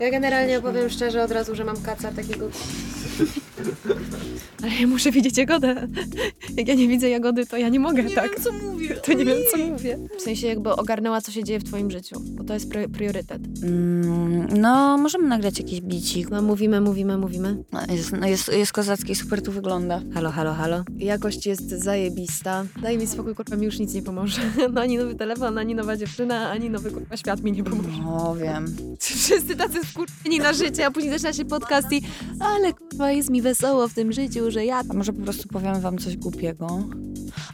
Ja generalnie powiem szczerze od razu, że mam kaca takiego... Ale ja muszę widzieć jagodę. Jak ja nie widzę jagody, to ja nie mogę, Nie tak? wiem, co mówię. To nie wiem, co mówię. W sensie jakby ogarnęła, co się dzieje w twoim życiu, bo to jest pri- priorytet. Mm, no, możemy nagrać jakiś bicik. No mówimy, mówimy, mówimy. No, jest, no, jest, jest kozacki, super tu wygląda. Halo, halo, halo. Jakość jest zajebista. Daj mi spokój, kurwa, mi już nic nie pomoże. No ani nowy telefon, ani nowa dziewczyna, ani nowy kurwa świat mi nie pomoże. No, wiem. Wszyscy tacy wkurwieni na życie, a później zaczyna się podcast i ale kurwa jest mi wesoło w tym życiu, że ja... A może po prostu powiem wam coś głupiego?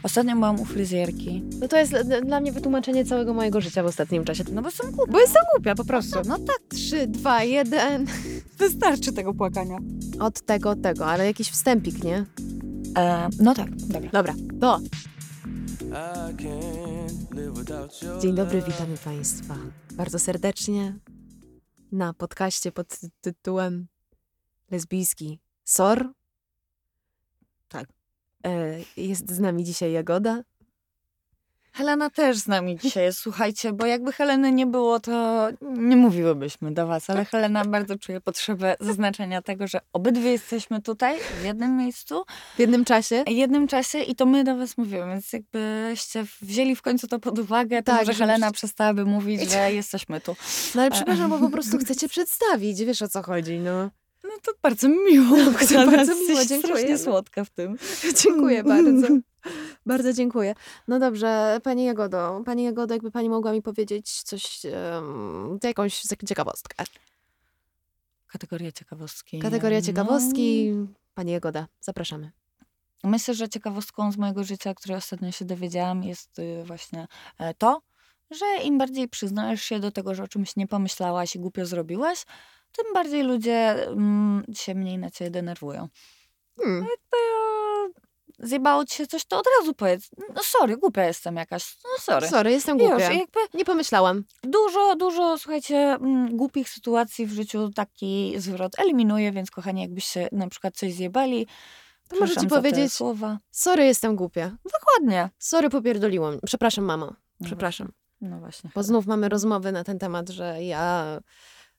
Ostatnio byłam u fryzjerki. No to jest dla- dla mnie wytłumaczenie całego mojego życia w ostatnim czasie. No bo są głupie. Bo jestem głupia po prostu. No tak, Trzy, dwa, jeden. wystarczy tego płakania. Od tego, tego, ale jakiś wstępik, nie? E, no tak, dobra. Dobra, to. Dzień dobry, witamy Państwa bardzo serdecznie na podcaście pod tytułem Lesbijski SOR. Tak. E, jest z nami dzisiaj Jagoda. Helena też z nami dzisiaj jest, słuchajcie, bo jakby Heleny nie było, to nie mówiłybyśmy do was, ale Helena bardzo czuje potrzebę zaznaczenia tego, że obydwie jesteśmy tutaj w jednym miejscu, W jednym czasie. w jednym czasie i to my do was mówimy, więc jakbyście wzięli w końcu to pod uwagę, to Tak, może Helena przestałaby mówić, że jesteśmy tu. No ale przepraszam, bo po prostu chcecie przedstawić, wiesz o co chodzi, no. No to bardzo miło. bardzo Bardzo miło, dziękuję. Słodka w tym. Dziękuję bardzo. Bardzo dziękuję. No dobrze, Pani Jagodo, Pani Jagodo, jakby Pani mogła mi powiedzieć coś, um, jakąś ciekawostkę. Kategoria ciekawostki. Kategoria No, ciekawostki. Pani Jagoda, zapraszamy. Myślę, że ciekawostką z mojego życia, której ostatnio się dowiedziałam, jest y, właśnie e, to, że im bardziej przyznajesz się do tego, że o czymś nie pomyślałaś i głupio zrobiłaś, tym bardziej ludzie mm, się mniej na ciebie denerwują. Hmm. Jakby e, zjebało ci się coś, to od razu powiedz, no sorry, głupia jestem jakaś, no sorry. Sorry, jestem Już, głupia. jakby Nie pomyślałam. dużo, dużo, słuchajcie, mm, głupich sytuacji w życiu taki zwrot eliminuje, więc kochani, jakbyś się na przykład coś zjebali, To przepraszam za te powiedzieć, słowa. sorry, jestem głupia. Dokładnie. Sorry, popierdoliło mnie. Przepraszam, mamo. No Przepraszam. No właśnie. Bo znów mamy rozmowy na ten temat, że ja...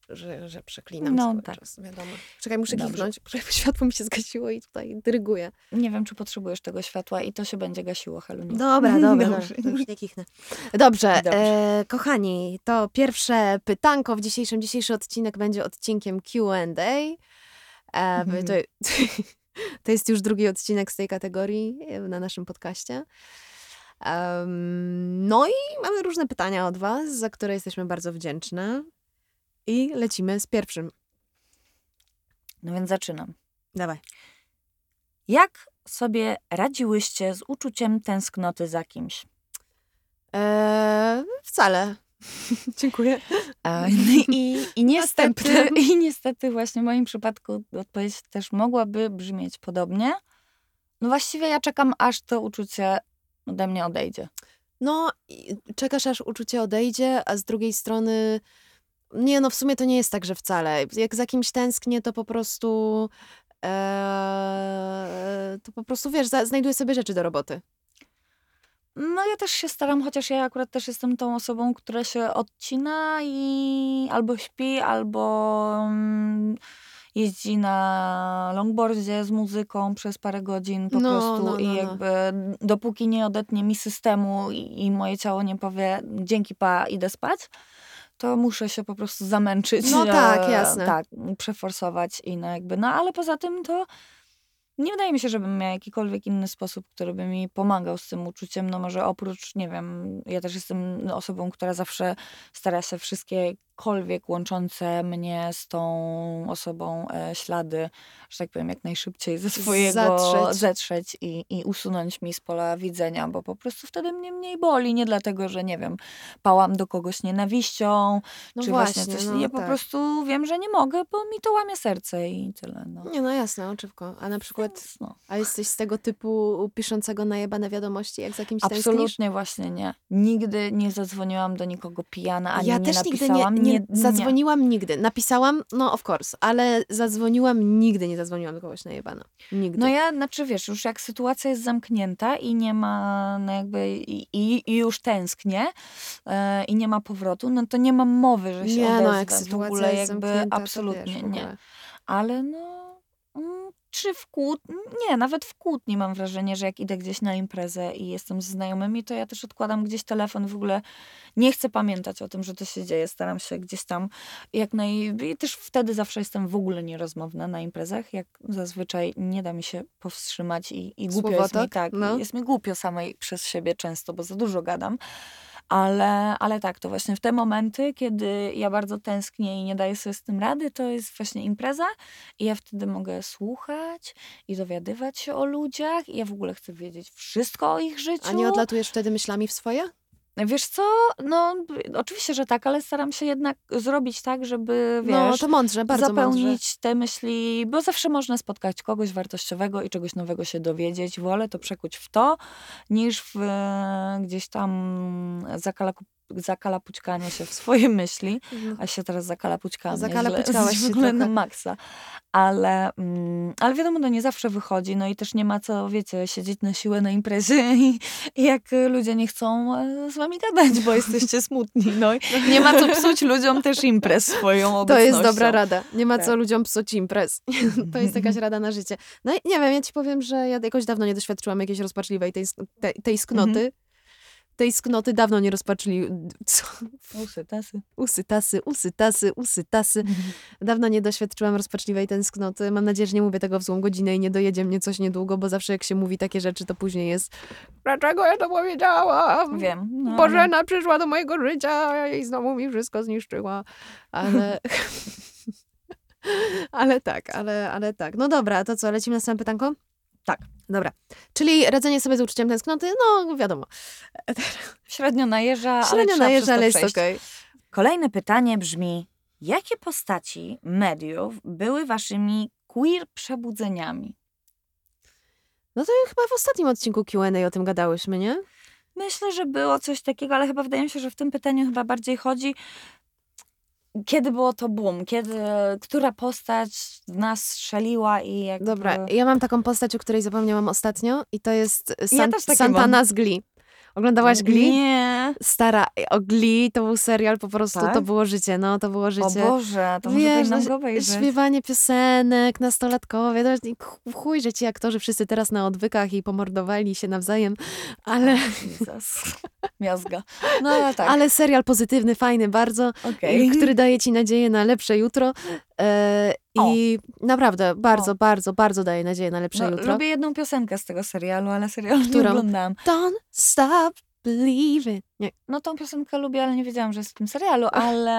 Że, że przeklinam No, cały tak. czas, wiadomo. Czekaj, muszę Dobrze. kichnąć. Światło mi się zgasiło i tutaj dyryguję. Nie wiem, czy potrzebujesz tego światła i to się będzie gasiło, Heluniu. Dobra, dobra, Dobrze. dobra. Już nie kichnę. Dobrze, Dobrze. E, kochani, to pierwsze pytanko w dzisiejszym. Dzisiejszy odcinek będzie odcinkiem Q&A. E, Mhm. to, to jest już drugi odcinek z tej kategorii e, na naszym podcaście. Em, no i mamy różne pytania od was, za które jesteśmy bardzo wdzięczne. I lecimy z pierwszym. No więc zaczynam. Dawaj. Jak sobie radziłyście z uczuciem tęsknoty za kimś? E, wcale. Dziękuję. A, I, i, niestety, Następny. I niestety właśnie w moim przypadku odpowiedź też mogłaby brzmieć podobnie. No właściwie ja czekam, aż to uczucie ode mnie odejdzie. No, i czekasz aż uczucie odejdzie, a z drugiej strony. Nie, no w sumie to nie jest tak, że wcale. Jak za kimś tęsknię, to po prostu. E, to po prostu wiesz, za, znajduję sobie rzeczy do roboty. No ja też się staram, chociaż ja akurat też jestem tą osobą, która się odcina i albo śpi, albo mm, jeździ na longboardzie z muzyką przez parę godzin po No, prostu no, i no, no. jakby dopóki nie odetnie mi systemu i, i moje ciało nie powie dzięki pa, idę spać, to muszę się po prostu zamęczyć. No tak, e, jasne. Tak, przeforsować i no jakby, no ale poza tym to nie wydaje mi się, żebym miała jakikolwiek inny sposób, który by mi pomagał z tym uczuciem. No może oprócz, nie wiem, ja też jestem osobą, która zawsze stara się wszystkiekolwiek łączące mnie z tą osobą e, ślady, że tak powiem, jak najszybciej ze swojego Zatrzeć. zetrzeć i, i usunąć mi z pola widzenia, bo po prostu wtedy mnie mniej boli. Nie dlatego, że nie wiem, pałam do kogoś nienawiścią, No czy właśnie, właśnie, coś. no ja po tak. prostu wiem, że nie mogę, bo mi to łamie serce i tyle. No. Nie, no jasne, oczywko. A na przykład. No. A jesteś z tego typu piszącego najebane wiadomości, jak za kimś tęsknisz? Absolutnie właśnie nie. Nigdy nie zadzwoniłam do nikogo pijana, ani Ja nie też nigdy nie, napisałam nie nie, Nie- nie. zadzwoniłam nigdy. Napisałam, no of course, ale zadzwoniłam nigdy, nie zadzwoniłam do kogoś na jebana. Nigdy. No ja, znaczy wiesz, już jak sytuacja jest zamknięta i nie ma no jakby, i, i, i już tęsknię e, i nie ma powrotu, no to nie mam mowy, że się nie, odezwę no jak w ogóle jakby absolutnie wiesz, w nie. ogóle. Ale no, czy w kłótni, nie, nawet w kłótni mam wrażenie, że jak idę gdzieś na imprezę i jestem z znajomymi, to ja też odkładam gdzieś telefon, w ogóle nie chcę pamiętać o tym, że to się dzieje, staram się gdzieś tam jak naj... I też wtedy zawsze jestem w ogóle nierozmowna na imprezach, jak zazwyczaj nie da mi się powstrzymać i, i głupio jest mi Słowotok? tak, No. jest mi głupio samej przez siebie często, bo za dużo gadam. Ale, ale tak, to właśnie w te momenty, kiedy ja bardzo tęsknię i nie daję sobie z tym rady, to jest właśnie impreza i ja wtedy mogę słuchać i dowiadywać się o ludziach i ja w ogóle chcę wiedzieć wszystko o ich życiu. A nie odlatujesz wtedy myślami w swoje? Wiesz co, no oczywiście, że tak, ale staram się jednak zrobić tak, żeby, wiesz, no to mądrze, bardzo zapełnić mądrze. te myśli, bo zawsze można spotkać kogoś wartościowego i czegoś nowego się dowiedzieć. Wolę to przekuć w to, niż w e, gdzieś tam zakalaku, zakalapućkanie się w swoje myśli. No. A się teraz zakalapućkałam. Zakalapućkałaś się w ogóle na trochę. maksa. Ale, mm, ale wiadomo, to nie zawsze wychodzi, no i też nie ma co, wiecie, siedzieć na siłę na imprezie i, i jak ludzie nie chcą e, z wami gadać, bo jesteście smutni, no i nie ma co psuć ludziom też imprez swoją To obecnością. jest dobra rada. Nie ma Tak. co ludziom psuć imprez. to jest jakaś rada na życie. No i nie wiem, ja ci powiem, że ja jakoś dawno nie doświadczyłam jakiejś rozpaczliwej tej, tej, tej sknoty. Mhm. Tej sknoty dawno nie rozpaczli... Co? Usy, tasy. Usy, tasy, usy, tasy, usy, tasy. Dawno nie doświadczyłam rozpaczliwej tęsknoty. Mam nadzieję, że nie mówię tego w złą godzinę i nie dojedzie mnie coś niedługo, bo zawsze jak się mówi takie rzeczy, to później jest dlaczego ja to powiedziałam? Wiem. No, Bożena przyszła do mojego życia i znowu mi wszystko zniszczyła. Ale... ale tak, ale, ale tak. No dobra, to co, lecimy na samym pytanko? Tak. Dobra. Czyli radzenie sobie z uczuciem tęsknoty? No, wiadomo. Średnio najeżdża, ale Średnio przez to ale jest okej. Kolejne pytanie brzmi: jakie postaci mediów były waszymi queer przebudzeniami? No to chyba w ostatnim odcinku Q&A o tym gadałyśmy, nie? Myślę, że było coś takiego, ale chyba wydaje mi się, że w tym pytaniu chyba bardziej chodzi, kiedy było to boom, kiedy, która postać w nas strzeliła i jakby... Dobra, ja mam taką postać, o której zapomniałam ostatnio i to jest San- takie Santana z Glee. Oglądałaś Glee? Nie. Stara, o Glee to był serial, po prostu Tak? to było życie, no to było O życie. Boże, to może Wiesz, powinnam no, go śpiewanie piosenek, nastolatkowie, to chuj, że ci aktorzy wszyscy teraz na odwykach i pomordowali się nawzajem, ale, Jezus. Miazga. No ale tak, ale serial pozytywny, fajny bardzo, i który daje ci nadzieję na lepsze jutro e, i naprawdę bardzo, O. bardzo, bardzo daje nadzieję na lepsze No, jutro. lubię jedną piosenkę z tego serialu, ale serialu nie Którą? oglądałam. Don't stop believing. Nie. No tą piosenkę lubię, ale nie wiedziałam, że jest w tym serialu, ale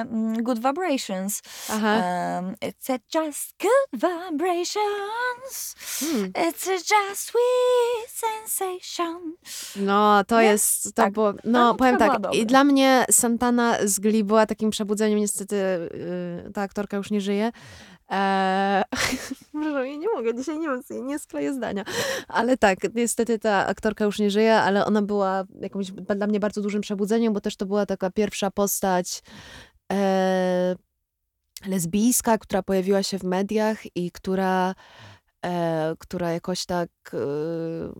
mm, Good Vibrations. Aha. Um, it's just good vibrations. Hmm. It's just sweet sensation. No, to Nie? jest, to Tak. było, no, No, powiem tak, i dla mnie Santana z Glee była takim przebudzeniem, niestety yy, ta aktorka już nie żyje. Eee, ja nie mogę, dzisiaj nie, nie skleję zdania. Ale tak, niestety ta aktorka już nie żyje, ale ona była jakimś dla mnie bardzo dużym przebudzeniem, bo też to była taka pierwsza postać e, lesbijska, która pojawiła się w mediach i która e, która jakoś tak, e,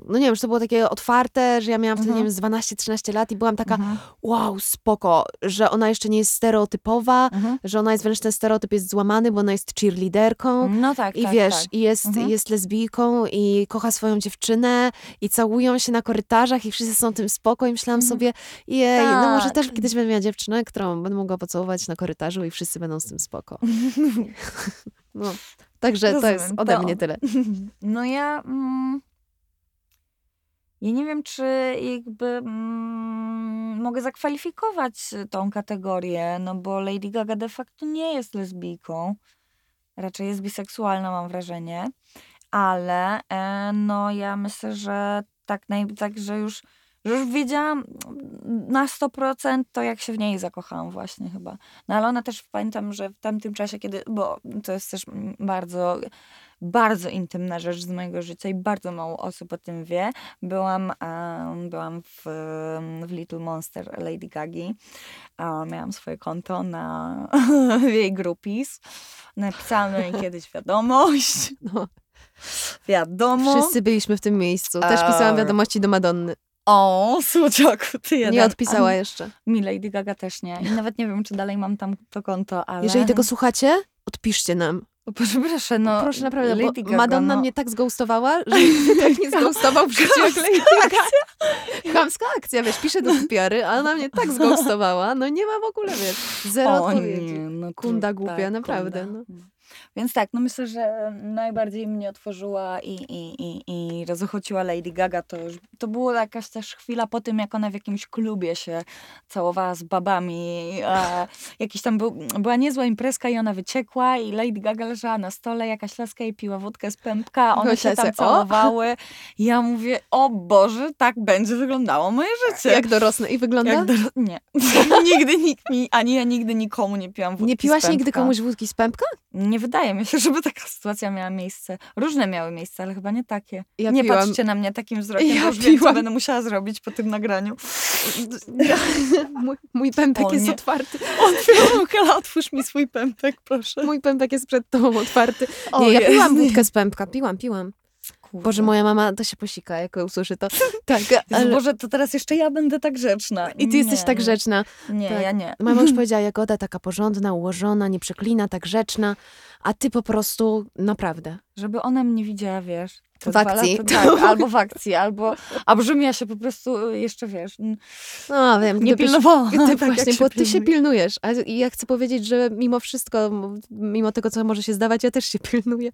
no nie wiem, że to było takie otwarte, że ja miałam wtedy, nie Mhm. wiem, z 12-13 lat i byłam taka, Mhm. wow, spoko, że ona jeszcze nie jest stereotypowa, Mhm. że ona jest wręcz ten stereotyp jest złamany, bo ona jest cheerleaderką. No tak, I tak, wiesz, tak. i jest, Mhm. jest lesbijką i kocha swoją dziewczynę i całują się na korytarzach i wszyscy są tym spoko i myślałam Mhm. sobie, jej, no może Tak. też kiedyś będę miała dziewczynę, którą będę mogła pocałować na korytarzu i wszyscy będą z tym spoko. No, także to jest Rozumiem, ode to- mnie tyle. No ja. Mm, ja nie wiem, czy jakby mm, mogę zakwalifikować tą kategorię, no bo Lady Gaga de facto nie jest lesbijką. Raczej jest biseksualna, mam wrażenie. Ale e, no ja myślę, że tak, naj, tak że już Że już wiedziałam na 100% to, jak się w niej zakochałam właśnie chyba. No ale ona też pamiętam, że w tamtym czasie, kiedy, bo to jest też bardzo, bardzo intymna rzecz z mojego życia i bardzo mało osób o tym wie. Byłam, em, byłam w, w Little Monster Lady Gagi. A miałam swoje konto na w jej groupies. Napisałam do niej kiedyś wiadomość. No. Wiadomo. Wszyscy byliśmy w tym miejscu. Też pisałam wiadomości do Madonny. O, słodziaku, ty jeden. Nie odpisała A jeszcze. Mi Lady Gaga też nie. I nawet nie wiem, czy dalej mam tam to konto, ale... Jeżeli tego słuchacie, odpiszcie nam. Proszę, no. Proszę naprawdę, Lady Gaga, Madonna no. mnie tak zghostowała, że tak nie życiu jak Lady Gaga. Chamska akcja, wiesz, piszę do Piary, a ona mnie tak zghostowała, no nie ma w ogóle, wiesz, zero O odpowiedzi. nie, no Kunda głupia, tak, naprawdę, kunda. no. Więc tak, no myślę, że najbardziej mnie otworzyła i, i, i, i rozochociła Lady Gaga. To już to była jakaś też chwila po tym, jak ona w jakimś klubie się całowała z babami. A jakiś tam był, była niezła imprezka i ona wyciekła i Lady Gaga leżała na stole, jakaś laska i piła wódkę z pępka, one się tam całowały. I ja mówię, o Boże, tak będzie wyglądało moje życie. Jak dorosnę i wygląda? Jak do... Nie. nigdy nikt mi, ani ja nigdy nikomu nie piłam wódki Nie piłaś nigdy komuś wódki z pępka? Nie wydaje mi się, żeby taka sytuacja miała miejsce. Różne miały miejsce, ale chyba nie takie. Ja nie piłam. patrzcie na mnie takim wzrokiem, Ja już wiem, co będę musiała zrobić po tym nagraniu. mój, mój pępek O jest nie. otwarty. Otwieram, otwórz mi swój pępek, proszę. Mój pępek jest przed tobą otwarty. O Nie, ja piłam wódkę z pępka, piłam, piłam. Boże, moja mama to się posika, jak usłyszy to. Tak, ale... Boże, to teraz jeszcze ja będę tak grzeczna. I ty jesteś Nie, tak nie. grzeczna. Nie, Tak. ja nie. Mama już powiedziała, Jagoda taka porządna, ułożona, nie przeklina, tak grzeczna, a ty po prostu naprawdę. Żeby ona mnie widziała, wiesz. W akcji. Lata, tak, albo w akcji, albo... A żebym ja się po prostu y, jeszcze, wiesz, No wiem, nie gdybyś- pilnowała. Ty tak jak właśnie, się bo ty się pilnuje. pilnujesz. A ja chcę powiedzieć, że mimo wszystko, mimo tego, co może się zdawać, ja też się pilnuję.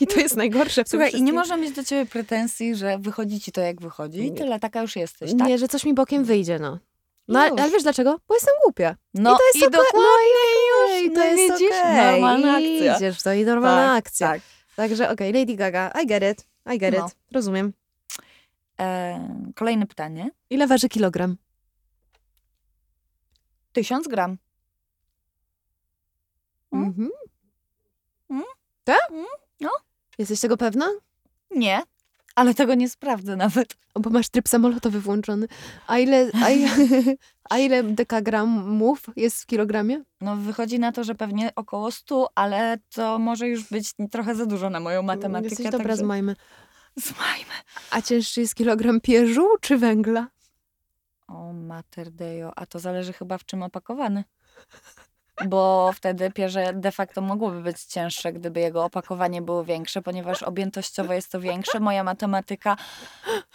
I to jest najgorsze w Słuchaj, i nie można mieć do ciebie pretensji, że wychodzi ci to, jak wychodzi. I tyle, taka już jesteś, tak? Nie, że coś mi bokiem wyjdzie, no. No, ale, Już. ale wiesz dlaczego? Bo jestem głupia. No I to jest okej. dokładnie Ej, już, to no jest widzisz, okej. normalna akcja. Idziesz w to i normalna Tak, akcja. Tak. Także okej, Lady Gaga, I get it, I get No. it, rozumiem. E, kolejne pytanie. Ile waży kilogram? Tysiąc gram. Mm. Mhm. Mm. Tak? Mm, no. Jesteś tego pewna? Nie, ale tego nie sprawdzę nawet. O, Bo masz tryb samolotowy włączony. A ile, a ile, a ile dekagramów jest w kilogramie? No wychodzi na to, że pewnie około 100, ale to może już być trochę za dużo na moją matematykę. Jesteś dobra z także... majmy. Zmajmy. A cięższy jest kilogram pierzu czy węgla? O mater deo, a to zależy chyba w czym opakowany. Bo wtedy pierze de facto mogłoby być cięższe, gdyby jego opakowanie było większe, ponieważ objętościowo jest to większe. Moja matematyka,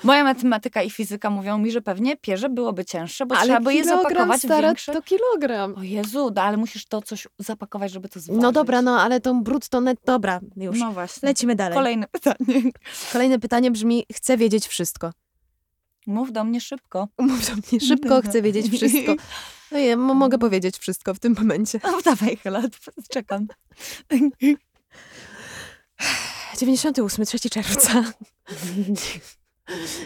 moja matematyka i fizyka mówią mi, że pewnie pierze byłoby cięższe, bo trzeba by je zapakować stara, większe. to kilogram. O Jezu, no, ale musisz to coś zapakować, żeby to zważyć. No dobra, no ale tą brutto net, dobra, już. No właśnie. Lecimy dalej. Kolejne pytanie. Kolejne pytanie brzmi, chcę wiedzieć wszystko. Mów do mnie szybko. Mów do mnie szybko, chcę wiedzieć wszystko. No ja m- mogę powiedzieć wszystko w tym momencie. No dawaj, Hela, czekam. 98, 3 czerwca.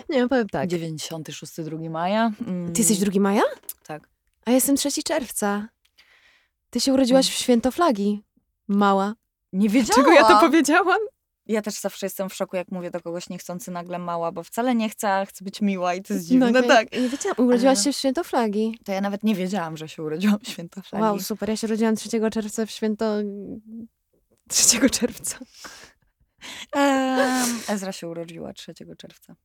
Nie, powiem tak. 96 2 maja. Mm, Ty jesteś 2 maja? Tak. A ja jestem 3 czerwca. Ty się urodziłaś w święto flagi. Mała. Nie wiedziałam. Czego ja to powiedziałam? Ja też zawsze jestem w szoku, jak mówię do kogoś niechcący nagle mała, bo wcale nie chcę, chcę być miła i to jest dziwne. No, tak. Nie wiedziałam. Urodziłaś się w święto flagi. To ja nawet nie wiedziałam, że się urodziłam w święto flagi. Wow, super. Ja się urodziłam 3 czerwca w święto... 3 czerwca. Em, Ezra się urodziła 3 czerwca.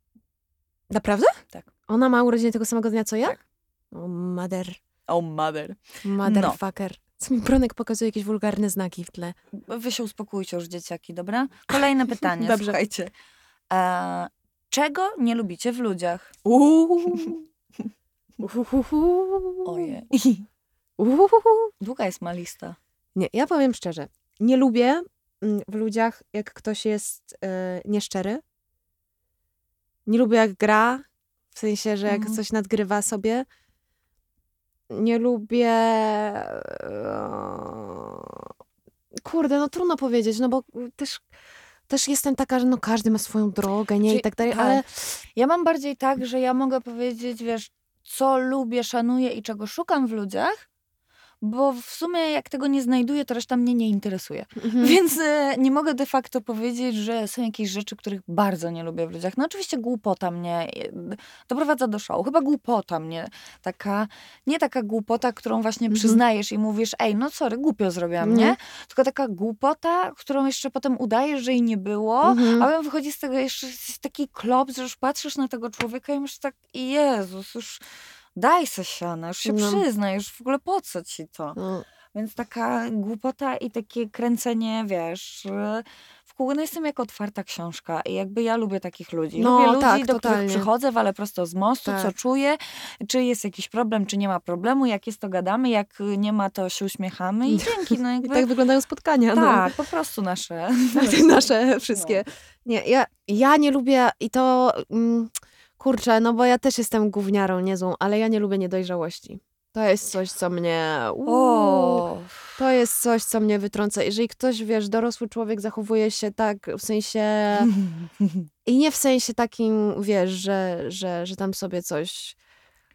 Naprawdę? Tak. Ona ma urodziny tego samego dnia co ja? Tak. O, mother. Oh mother. Motherfucker. Co mi Bronek pokazuje jakieś wulgarne znaki w tle. Wy się uspokójcie już, dzieciaki, dobra? Kolejne pytanie, Dobrze. słuchajcie. E, czego nie lubicie w ludziach? Uuu. Uhuhuhu. Ojej. Długa jest ma lista. Nie, ja powiem szczerze. Nie lubię mm, w ludziach, jak ktoś jest e, nieszczery. Nie lubię, jak gra. W sensie, że jak Mhm. coś nadgrywa sobie. Nie lubię. e, Kurde, no trudno powiedzieć, no bo też też jestem taka, że no każdy ma swoją drogę, nie? I Czyli- tak dalej, tak. ale Ja mam bardziej tak, że ja mogę powiedzieć, wiesz, co lubię, szanuję i czego szukam w ludziach, bo w sumie jak tego nie znajduję, to reszta mnie nie interesuje. Mhm. Więc e, nie mogę de facto powiedzieć, że są jakieś rzeczy, których bardzo nie lubię w ludziach. No oczywiście głupota mnie e, doprowadza do szału. Chyba głupota mnie. Taka, nie taka głupota, którą właśnie Mhm. przyznajesz i mówisz, ej, no sorry, głupio zrobiłam, nie? Nie. Tylko taka głupota, którą jeszcze potem udajesz, że jej nie było, Mhm. a potem wychodzi z tego jeszcze taki klops, że już patrzysz na tego człowieka i myślisz tak, Jezus, już daj se siana, już się No. przyznaj, już w ogóle po co ci to? No, Więc taka głupota i takie kręcenie, wiesz, y, w kółko, no jestem jak otwarta książka i jakby ja lubię takich ludzi. No, lubię ludzi, tak, do totalnie. których przychodzę, walę prosto z mostu, co Tak. czuję, czy jest jakiś problem, czy nie ma problemu, jak jest to gadamy, jak nie ma to się uśmiechamy i dzięki, no I jakby... tak wyglądają spotkania. no. tak, po prostu nasze. Tak, nasze wszystkie. Nie, ja, ja nie lubię i to, mm, kurczę, no bo ja też jestem gówniarą niezłą, ale ja nie lubię niedojrzałości. To jest coś, co mnie... Uuu, to jest coś, co mnie wytrąca. Jeżeli ktoś, wiesz, dorosły człowiek zachowuje się tak, w sensie... I nie w sensie takim, wiesz, że, że, że tam sobie coś...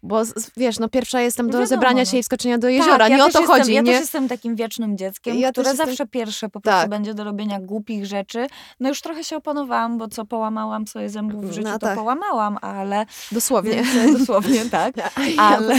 Bo wiesz, no pierwsza jestem do Wiadomo, zebrania no. się i wskoczenia do jeziora. Tak, ja nie o to jestem, chodzi, Ja nie? też jestem takim wiecznym dzieckiem, Ja które jestem- zawsze pierwsze po prostu Tak. będzie do robienia głupich rzeczy. No już trochę się opanowałam, bo co połamałam sobie zębów w życiu, No to tak. połamałam, ale Dosłownie. Więc, e, dosłownie tak. Ale,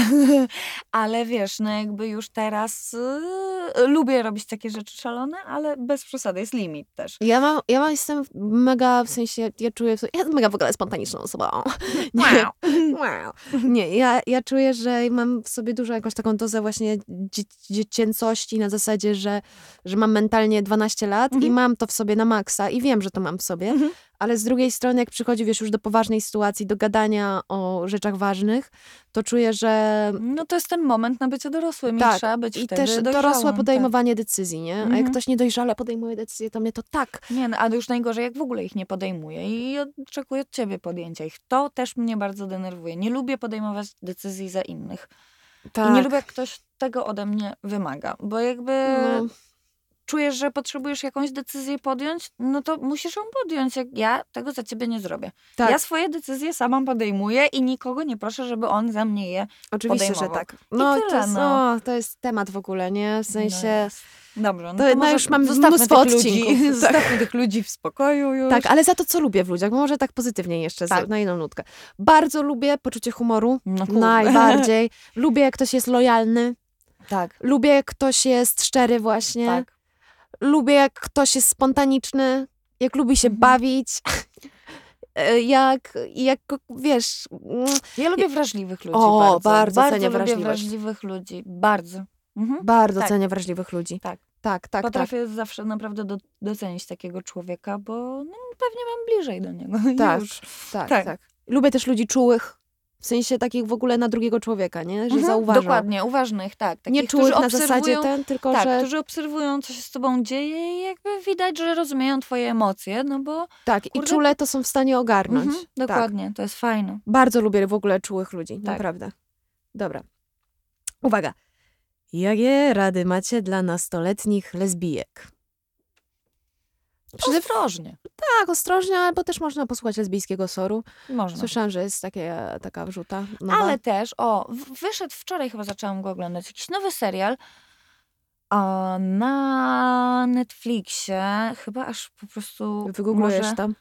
ale wiesz, no jakby już teraz y, lubię robić takie rzeczy szalone, ale bez przesady, jest limit też. Ja mam, ja mam, jestem mega, w sensie, ja czuję, ja jestem mega w ogóle spontaniczną osobą. Nie, Wow. wow. nie ja, ja czuję, że mam w sobie dużo jakąś taką dozę właśnie dzie, dziecięcości na zasadzie, że, że mam mentalnie 12 lat i Mhm. mam to w sobie na maksa i wiem, że to mam w sobie, Mhm. Ale z drugiej strony, jak przychodzi, wiesz, już do poważnej sytuacji, do gadania o rzeczach ważnych, to czuję, że No to jest ten moment na bycie dorosłym i Tak, trzeba być i też dorosłe tak. podejmowanie decyzji, nie? A jak Mhm. ktoś niedojrzale podejmuje decyzje, to mnie to tak Nie, no, a już najgorzej, jak w ogóle ich nie podejmuje i oczekuję od ciebie podjęcia ich. To też mnie bardzo denerwuje. Nie lubię podejmować decyzji za innych. tak. I nie lubię, jak ktoś tego ode mnie wymaga, bo jakby No. Czujesz, że potrzebujesz jakąś decyzję podjąć, no to musisz ją podjąć. Ja tego za ciebie nie zrobię. Tak. Ja swoje decyzje sama podejmuję i nikogo nie proszę, żeby on za mnie je Oczywiście, że podejmował. tak. No, tyle, to, jest, no. o, to jest temat w ogóle, nie? W No sensie. jest. Dobrze, no To- no już mamy zostawmy mnóstwo tych ludzi, odcinków, tak. Zostawmy tych ludzi w spokoju już. tak, ale za to, co lubię w ludziach, może tak pozytywnie jeszcze, Tak. tak. na jedną nutkę. Bardzo lubię poczucie humoru. No. Najbardziej. lubię, jak ktoś jest lojalny. Tak, Lubię, jak ktoś jest szczery właśnie. tak. Lubię, jak ktoś jest spontaniczny. Jak lubi się Mhm. bawić. E, jak, jak, wiesz... mm, Ja lubię wrażliwych ludzi O, bardzo. bardzo cenię lubię wrażliwych ludzi. Bardzo. Mhm. Bardzo Tak. cenię wrażliwych ludzi. Tak. Tak, tak, tak. Potrafię zawsze naprawdę do, docenić takiego człowieka, bo no, pewnie mam bliżej do niego. Tak. Już. Tak, Tak. tak, Lubię też ludzi czułych, w sensie takich w ogóle na drugiego człowieka, nie? Że Mhm, zauważą. Dokładnie, uważnych, tak. Takich, Nie czułych na zasadzie ten, tylko Tak, że... którzy obserwują, co się z tobą dzieje i jakby widać, że rozumieją twoje emocje, no bo Tak, i kurde- czule to są w stanie ogarnąć. mhm, tak. dokładnie, to jest fajne. Bardzo lubię w ogóle czułych ludzi, Tak. naprawdę. Dobra. Uwaga. Jakie rady macie dla nastoletnich lesbijek? Ostrożnie. tak, ostrożnie, albo też można posłuchać lesbijskiego soru. Można. Słyszałam, że jest takie, taka wrzuta nowa. Ale też, o, wyszedł wczoraj, chyba zaczęłam go oglądać, jakiś nowy serial a, na Netflixie, chyba aż po prostu Wygooglujesz może... tam.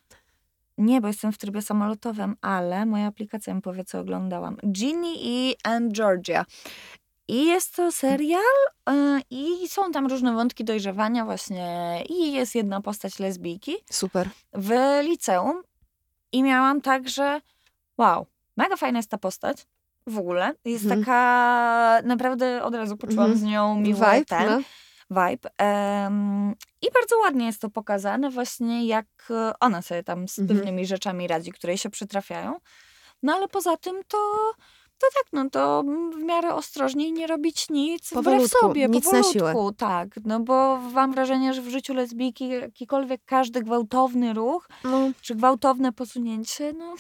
Nie, bo jestem w trybie samolotowym, ale moja aplikacja mi powie, co oglądałam. Ginny i and Georgia. I jest to serial y, i są tam różne wątki dojrzewania właśnie i jest jedna postać lesbijki Super. w liceum i miałam tak, że wow, mega fajna jest ta postać w ogóle. Jest Mhm. taka, naprawdę od razu poczułam Mhm. z nią miły Vibe, ten no. vibe. Em, I bardzo ładnie jest to pokazane właśnie, jak e, ona sobie tam z Mhm. pewnymi rzeczami radzi, które jej się przytrafiają. No ale poza tym to, to tak, no to w miarę ostrożnie i nie robić nic wbrew Powolutku, sobie, nic na siłę. powolutku, tak. No bo mam wrażenie, że w życiu lesbijki jakikolwiek każdy gwałtowny ruch, no. czy gwałtowne posunięcie, no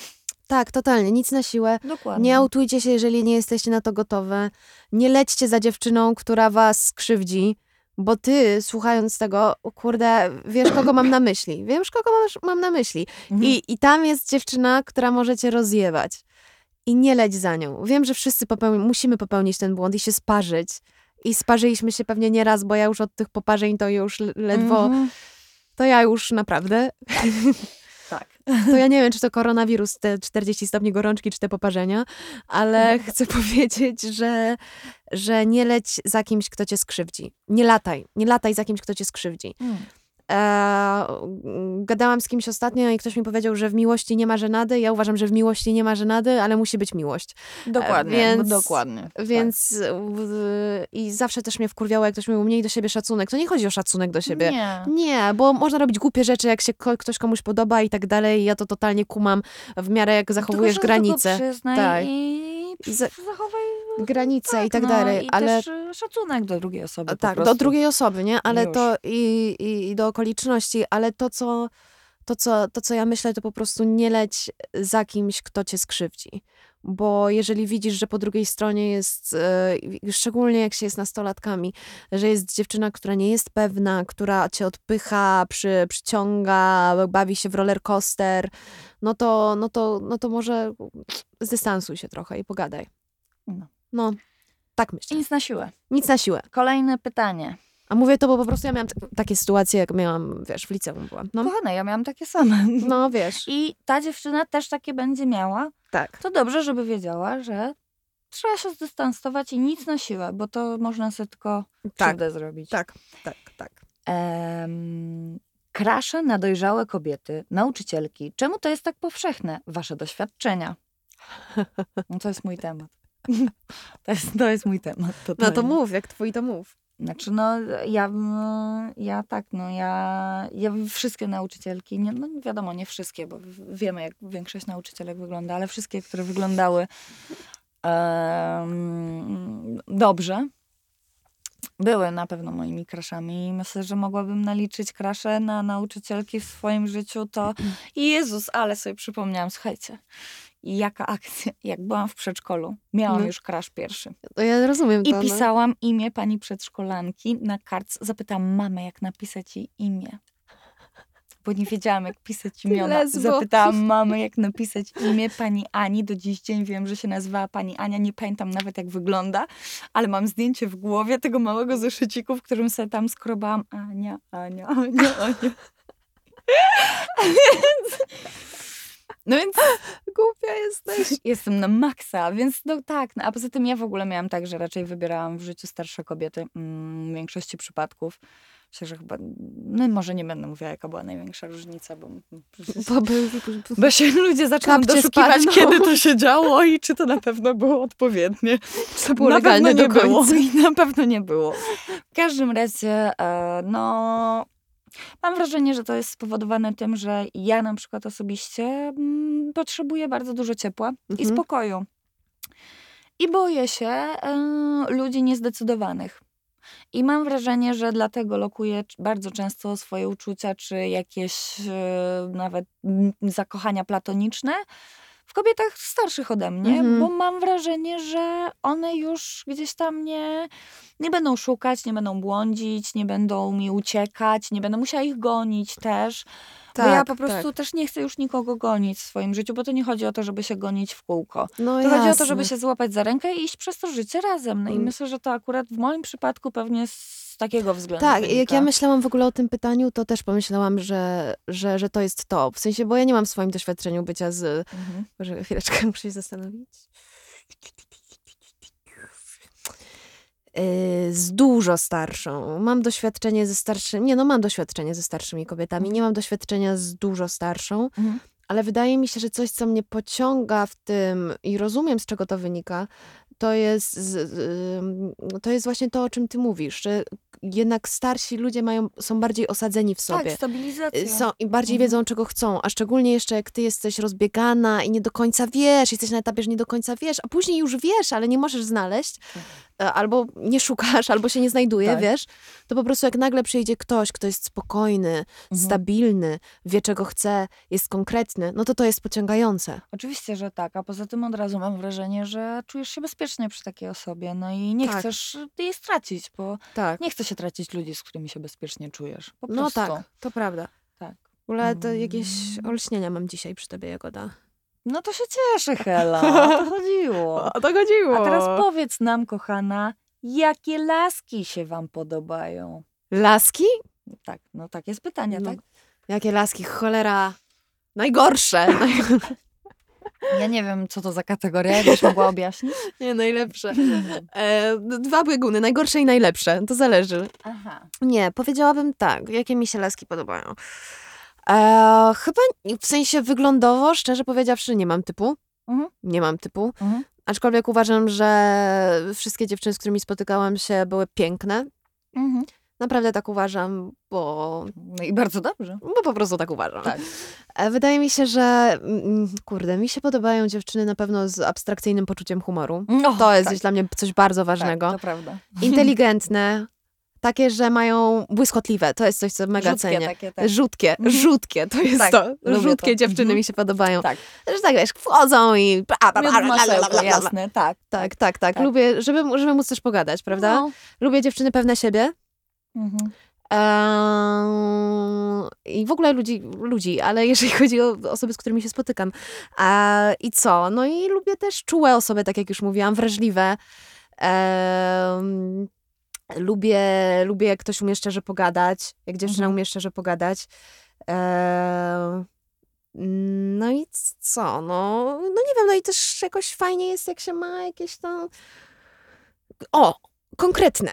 Tak, totalnie, nic na siłę. dokładnie. Nie autujcie się, jeżeli nie jesteście na to gotowe. Nie lećcie za dziewczyną, która was skrzywdzi, Bo ty, słuchając tego, kurde, wiesz, kogo mam na myśli. Wiesz, kogo masz, mam na myśli. Mhm. I, I tam jest dziewczyna, która może cię rozjebać. I nie leć za nią. Wiem, że wszyscy popełni, musimy popełnić ten błąd i się sparzyć. I sparzyliśmy się pewnie nie raz, bo ja już od tych poparzeń to już ledwo, Mhm. to ja już naprawdę, Tak. to ja nie wiem, czy to koronawirus, te 40 stopni gorączki, czy te poparzenia, ale chcę powiedzieć, że, że nie leć za kimś, kto cię skrzywdzi. Nie lataj, nie lataj za kimś, kto cię skrzywdzi. Mm. E, gadałam z kimś ostatnio i ktoś mi powiedział, że w miłości nie ma żenady. Ja uważam, że w miłości nie ma żenady, ale musi być miłość. Dokładnie, więc- dokładnie. Więc w, i zawsze też mnie wkurwiało, jak ktoś mówił, miej do siebie szacunek. To nie chodzi o szacunek do siebie. Nie. Nie, bo można robić głupie rzeczy, jak się ktoś komuś podoba i tak dalej. Ja to totalnie kumam w miarę, jak zachowujesz Tylko, granice. Przyznaj Tak. i I za- zachowaj Granice i tak no, dalej. I ale też y, szacunek do drugiej osoby. tak, do drugiej osoby, nie? Ale Już. to i, i, i do okoliczności, ale to co, to, co, to, co ja myślę, to po prostu nie leć za kimś, kto cię skrzywdzi. Bo jeżeli widzisz, że po drugiej stronie jest, i szczególnie jak się jest nastolatkami, że jest dziewczyna, która nie jest pewna, która cię odpycha, przy, przyciąga, bawi się w roller coaster, no to, no to, no to może zdystansuj się trochę i pogadaj. No. No, tak myślę. Nic na siłę. Nic na siłę. Kolejne pytanie. A mówię to, bo po prostu ja miałam takie sytuacje, jak miałam, wiesz, w liceum byłam. No, Kochana, ja miałam takie same. no wiesz. I ta dziewczyna też takie będzie miała. Tak. To dobrze, żeby wiedziała, że trzeba się zdystansować i nic na siłę, bo to można sobie tylko Tak. zrobić. Tak, tak, tak. Em, krasze na dojrzałe kobiety, nauczycielki. Czemu to jest tak powszechne? Wasze doświadczenia. No to jest mój temat. To jest, to jest mój temat. No to totalnie. mów, jak twój to mów. Znaczy, no, ja, ja tak, no, ja, ja wszystkie nauczycielki, nie, no wiadomo, nie wszystkie, bo wiemy, jak większość nauczycielek wygląda, ale wszystkie, które wyglądały em, dobrze, były na pewno moimi kraszami i myślę, że mogłabym naliczyć krasze na nauczycielki w swoim życiu, to Jezus, ale sobie przypomniałam, słuchajcie, jaka akcja, jak byłam w przedszkolu, miałam No. już krasz pierwszy. To ja rozumiem I to. no. pisałam imię pani przedszkolanki na kartce. Zapytałam mamę, jak napisać jej imię. Bo nie wiedziałam, jak pisać imiona. Zapytałam mamę, jak napisać imię pani Ani. Do dziś dzień wiem, że się nazywała pani Ania. Nie pamiętam nawet, jak wygląda, ale mam zdjęcie w głowie tego małego zeszyciku, w którym sobie tam skrobałam Ania, Ania, Ania, Ania. No więc Głupia jesteś. Jestem na maksa, więc no tak. No, a poza tym ja w ogóle miałam tak, że raczej wybierałam w życiu starsze kobiety mm, w większości przypadków. Myślę, że chyba, no może nie będę mówiła, jaka była największa różnica, bo, Bo, by, bo się ludzie zaczęli doszukiwać, spadną. kiedy to się działo i czy to na pewno było odpowiednie. to było na legalne pewno do nie było i na pewno nie było. W każdym razie, e, no... Mam wrażenie, że to jest spowodowane tym, że ja na przykład osobiście mm, potrzebuję bardzo dużo ciepła i Mhm. spokoju. I boję się e, ludzi niezdecydowanych. I mam wrażenie, że dlatego lokuję bardzo często swoje uczucia, czy jakieś e, nawet zakochania platoniczne kobietach starszych ode mnie, Mhm. bo mam wrażenie, że one już gdzieś tam nie, nie będą szukać, nie będą błądzić, nie będą mi uciekać, nie będę musiała ich gonić też. bo ja Tak, po prostu tak. też nie chcę już nikogo gonić w swoim życiu, bo to nie chodzi o to, żeby się gonić w kółko. No To chodzi o to, jasne. żeby się złapać za rękę i iść przez to życie razem. No i Mm. myślę, że to akurat w moim przypadku pewnie z takiego względu Tak, i jak wynika. ja myślałam w ogóle o tym pytaniu, to też pomyślałam, że, że, że to jest to. W sensie, bo ja nie mam w swoim doświadczeniu bycia z... Mhm. Może chwileczkę, muszę się zastanowić. Yy, Z dużo starszą. Mam doświadczenie ze starszymi. Nie, no mam doświadczenie ze starszymi kobietami. Nie mam doświadczenia z dużo starszą, Mhm. ale wydaje mi się, że coś, co mnie pociąga w tym i rozumiem, z czego to wynika, to jest, to jest właśnie to, o czym ty mówisz, że jednak starsi ludzie mają, są bardziej osadzeni w sobie. Tak, stabilizacja. Są, I bardziej Mhm. wiedzą, czego chcą, a szczególnie jeszcze jak ty jesteś rozbiegana i nie do końca wiesz, jesteś na etapie, że nie do końca wiesz, a później już wiesz, ale nie możesz znaleźć, Tak. Albo nie szukasz, albo się nie znajduje, Tak. wiesz, to po prostu jak nagle przyjdzie ktoś, kto jest spokojny, Mhm. stabilny, wie czego chce, jest konkretny, no to to jest pociągające. Oczywiście, że tak, a poza tym od razu mam wrażenie, że czujesz się bezpiecznie przy takiej osobie, no i nie Tak. chcesz jej stracić, bo Tak. nie chce się tracić ludzi, z którymi się bezpiecznie czujesz. Po No prostu. tak, to prawda. Tak. W ogóle to jakieś Mm. olśnienia mam dzisiaj przy tobie, Jagoda. No to się cieszę, Hela, o to chodziło. to chodziło. A teraz powiedz nam, kochana, jakie laski się wam podobają? Laski? Tak, no tak jest pytanie, No. tak? Jakie laski? Cholera. Najgorsze. Naj... Ja nie wiem, co to za kategoria, jakbyś mogła objaśnić? Nie, najlepsze. E, dwa bieguny, najgorsze i najlepsze. To zależy. Aha. Nie, powiedziałabym tak. Jakie mi się laski podobają? E, chyba w sensie wyglądowo, szczerze powiedziawszy, nie mam typu. Mhm. Nie mam typu. Mhm. Aczkolwiek uważam, że wszystkie dziewczyny, z którymi spotykałam się, były piękne. Mhm. Naprawdę tak uważam, bo, No i bardzo dobrze. bo po prostu tak uważam. Tak. E, Wydaje mi się, że mm, kurde, mi się podobają dziewczyny na pewno z abstrakcyjnym poczuciem humoru. No, To jest tak, dla mnie coś bardzo tak, ważnego. to prawda. Inteligentne, takie, że mają błyskotliwe. To jest coś, co mega Rzutkie cenię. takie, tak. Rzutkie, Mhm. rzutkie, to jest Tak, to. Rzutkie to. dziewczyny Mhm. mi się podobają. Tak, Że tak wiesz, wchodzą i... masełko, jasne, tak. Tak, tak, tak. Tak. Lubię, żeby, żeby móc też pogadać, prawda? No. Lubię dziewczyny pewne siebie. Mhm. Eee, I w ogóle ludzi, ludzi, ale jeżeli chodzi o osoby, z którymi się spotykam. Eee, I co? No i lubię też czułe osoby, tak jak już mówiłam, wrażliwe. Lubię, lubię, jak ktoś umie szczerze pogadać, jak dziewczyna Mhm. umie szczerze pogadać. Eee, no i co? No, no nie wiem, no i też jakoś fajnie jest, jak się ma jakieś tam... O, konkretne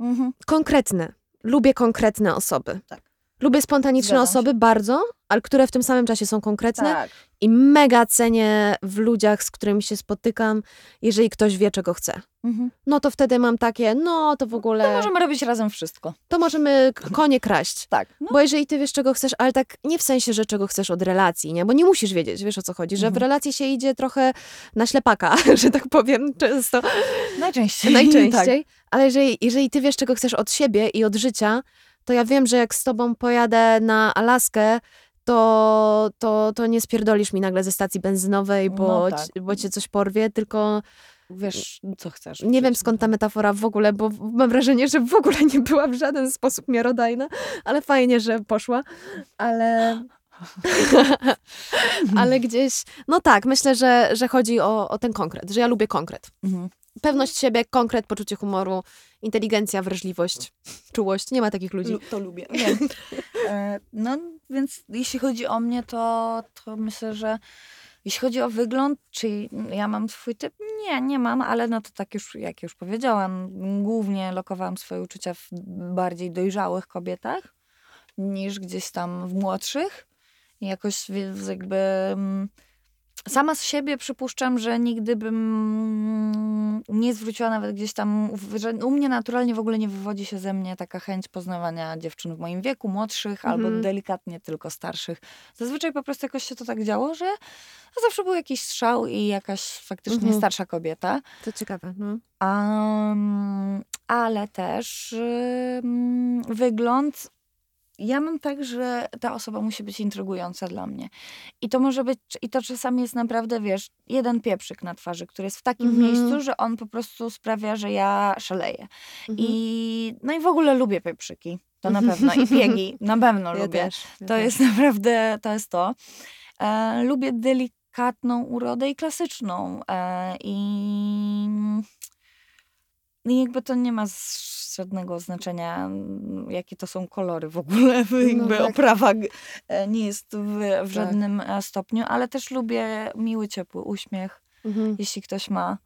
Mhm. konkretne. Lubię konkretne osoby. Tak. Lubię spontaniczne osoby bardzo, ale które w tym samym czasie są konkretne Tak. i mega cenię w ludziach, z którymi się spotykam, jeżeli ktoś wie, czego chce. Mhm. No to wtedy mam takie, no to w To ogóle, możemy robić razem wszystko. to możemy konie kraść. Tak. No. Bo jeżeli ty wiesz, czego chcesz, ale tak nie w sensie, że czego chcesz od relacji, nie? Bo nie musisz wiedzieć, wiesz o co chodzi, że w Mhm. relacji się idzie trochę na ślepaka, że tak powiem, często. Najczęściej. Najczęściej. Tak. Ale jeżeli, jeżeli ty wiesz, czego chcesz od siebie i od życia, to ja wiem, że jak z tobą pojadę na Alaskę, to, to, to nie spierdolisz mi nagle ze stacji benzynowej, bo, No tak. ci- bo cię coś porwie, tylko Wiesz, co chcesz. nie wiem skąd ta metafora w ogóle, bo mam wrażenie, że w ogóle nie była w żaden sposób miarodajna, ale fajnie, że poszła. Ale, ale gdzieś, no tak, myślę, że, że chodzi o, o ten konkret, że ja lubię konkret. Mhm. Pewność siebie, konkret, poczucie humoru, inteligencja, wrażliwość, czułość. Nie ma takich ludzi. Lu- To lubię. E, No, więc jeśli chodzi o mnie, to, to myślę, że jeśli chodzi o wygląd, czy ja mam swój typ? Nie, nie mam, ale no to tak już, jak już powiedziałam, głównie lokowałam swoje uczucia w bardziej dojrzałych kobietach niż gdzieś tam w młodszych. I jakoś jakby mm, sama z siebie przypuszczam, że nigdy bym nie zwróciła nawet gdzieś tam, że u mnie naturalnie w ogóle nie wywodzi się ze mnie taka chęć poznawania dziewczyn w moim wieku, młodszych albo Mhm. delikatnie tylko starszych. Zazwyczaj po prostu jakoś się to tak działo, że zawsze był jakiś strzał i jakaś faktycznie Mhm. starsza kobieta. To ciekawe. No. Um, ale też ym, wygląd. Ja mam tak, że ta osoba musi być intrygująca dla mnie. I to może być, i to czasami jest naprawdę, wiesz, jeden pieprzyk na twarzy, który jest w takim Mhm. miejscu, że on po prostu sprawia, że ja szaleję. Mhm. I no i w ogóle lubię pieprzyki. To na pewno. I piegi. Na pewno ja lubię. też. ja To też. jest naprawdę, to jest to. E, lubię delikatną urodę i klasyczną. E, I i jakby to nie ma żadnego znaczenia, mm, jakie to są kolory w ogóle. Jakby tak. oprawa e, nie jest w, w Tak. żadnym e, stopniu, ale też lubię miły, ciepły uśmiech, Mhm. jeśli ktoś ma.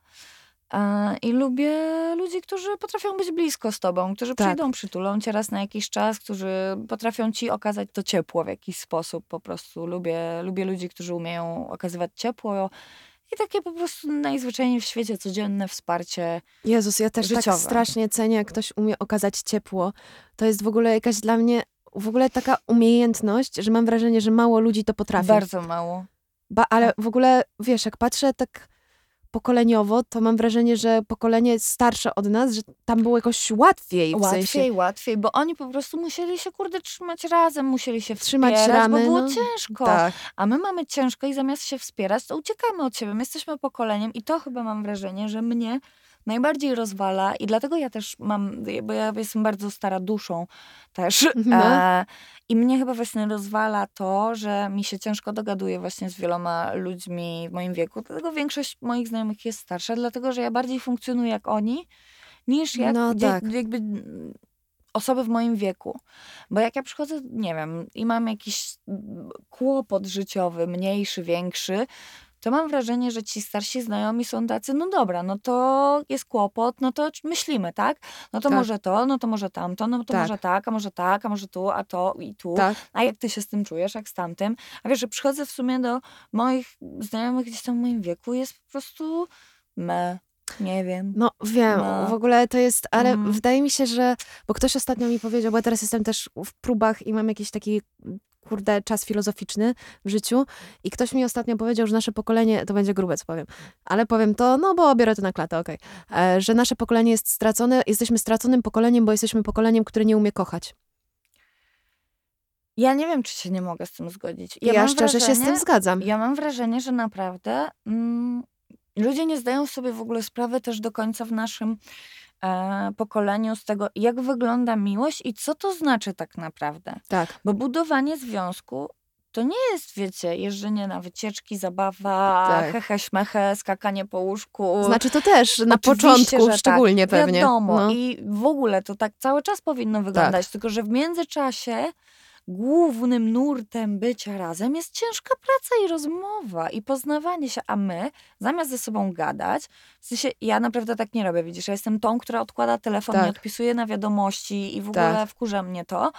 E, I lubię ludzi, którzy potrafią być blisko z tobą, którzy Tak. przyjdą, przytulą cię raz na jakiś czas, którzy potrafią ci okazać to ciepło w jakiś sposób. Po prostu lubię, lubię ludzi, którzy umieją okazywać ciepło i takie po prostu najzwyczajniej w świecie codzienne wsparcie. Jezus, ja też Życiowe. tak strasznie cenię, jak ktoś umie okazać ciepło. To jest w ogóle jakaś dla mnie, w ogóle taka umiejętność, że mam wrażenie, że mało ludzi to potrafi. Bardzo mało. Ba, ale w ogóle, wiesz, jak patrzę tak pokoleniowo, to mam wrażenie, że pokolenie starsze od nas, że tam było jakoś łatwiej. W Łatwiej, sensie, łatwiej, bo oni po prostu musieli się, kurde, trzymać razem, musieli się Trzymać wspierać, ramy, bo było no. ciężko. tak. A my mamy ciężko i zamiast się wspierać, to uciekamy od siebie. My jesteśmy pokoleniem i to chyba mam wrażenie, że mnie najbardziej rozwala i dlatego ja też mam, bo ja jestem bardzo stara duszą też No. e, i mnie chyba właśnie rozwala to, że mi się ciężko dogaduje właśnie z wieloma ludźmi w moim wieku, dlatego większość moich znajomych jest starsza, dlatego że ja bardziej funkcjonuję jak oni, niż jak No tak. jakby osoby w moim wieku. Bo jak ja przychodzę, nie wiem, i mam jakiś kłopot życiowy, mniejszy, większy, to mam wrażenie, że ci starsi znajomi są tacy, no dobra, no to jest kłopot, no to myślimy, tak? No to Tak. może to, no to może tamto, no to Tak. może tak, a może tak, a może tu, a to i tu. Tak. A jak ty się z tym czujesz, jak z tamtym? A wiesz, że przychodzę w sumie do moich znajomych gdzieś tam w moim wieku, jest po prostu me, nie wiem. No wiem, No. w ogóle to jest, ale Mhm. wydaje mi się, że, bo ktoś ostatnio mi powiedział, bo ja teraz jestem też w próbach i mam jakiś taki, kurde, czas filozoficzny w życiu i ktoś mi ostatnio powiedział, że nasze pokolenie, to będzie grube, co powiem, ale powiem to, no bo biorę to na klatę, okej, e, że nasze pokolenie jest stracone, jesteśmy straconym pokoleniem, bo jesteśmy pokoleniem, które nie umie kochać. Ja nie wiem, czy się nie mogę z tym zgodzić. Ja, mam szczerze się z tym wrażenie- zgadzam. Ja mam wrażenie, że naprawdę mm, ludzie nie zdają sobie w ogóle sprawy też do końca w naszym pokoleniu z tego, jak wygląda miłość i co to znaczy tak naprawdę. Tak. Bo budowanie związku to nie jest, wiecie, jeżdżenie na wycieczki, zabawa, Tak. hehe, śmeche, skakanie po łóżku. Znaczy to też na Oczywiście, początku że szczególnie tak, pewnie. Wiadomo. No. I w ogóle to tak cały czas powinno wyglądać, tylko że w międzyczasie głównym nurtem bycia razem jest ciężka praca i rozmowa i poznawanie się, a my zamiast ze sobą gadać, w sensie ja naprawdę tak nie robię, widzisz, ja jestem tą, która odkłada telefon, Tak. nie odpisuje na wiadomości i w Tak. ogóle wkurza mnie to.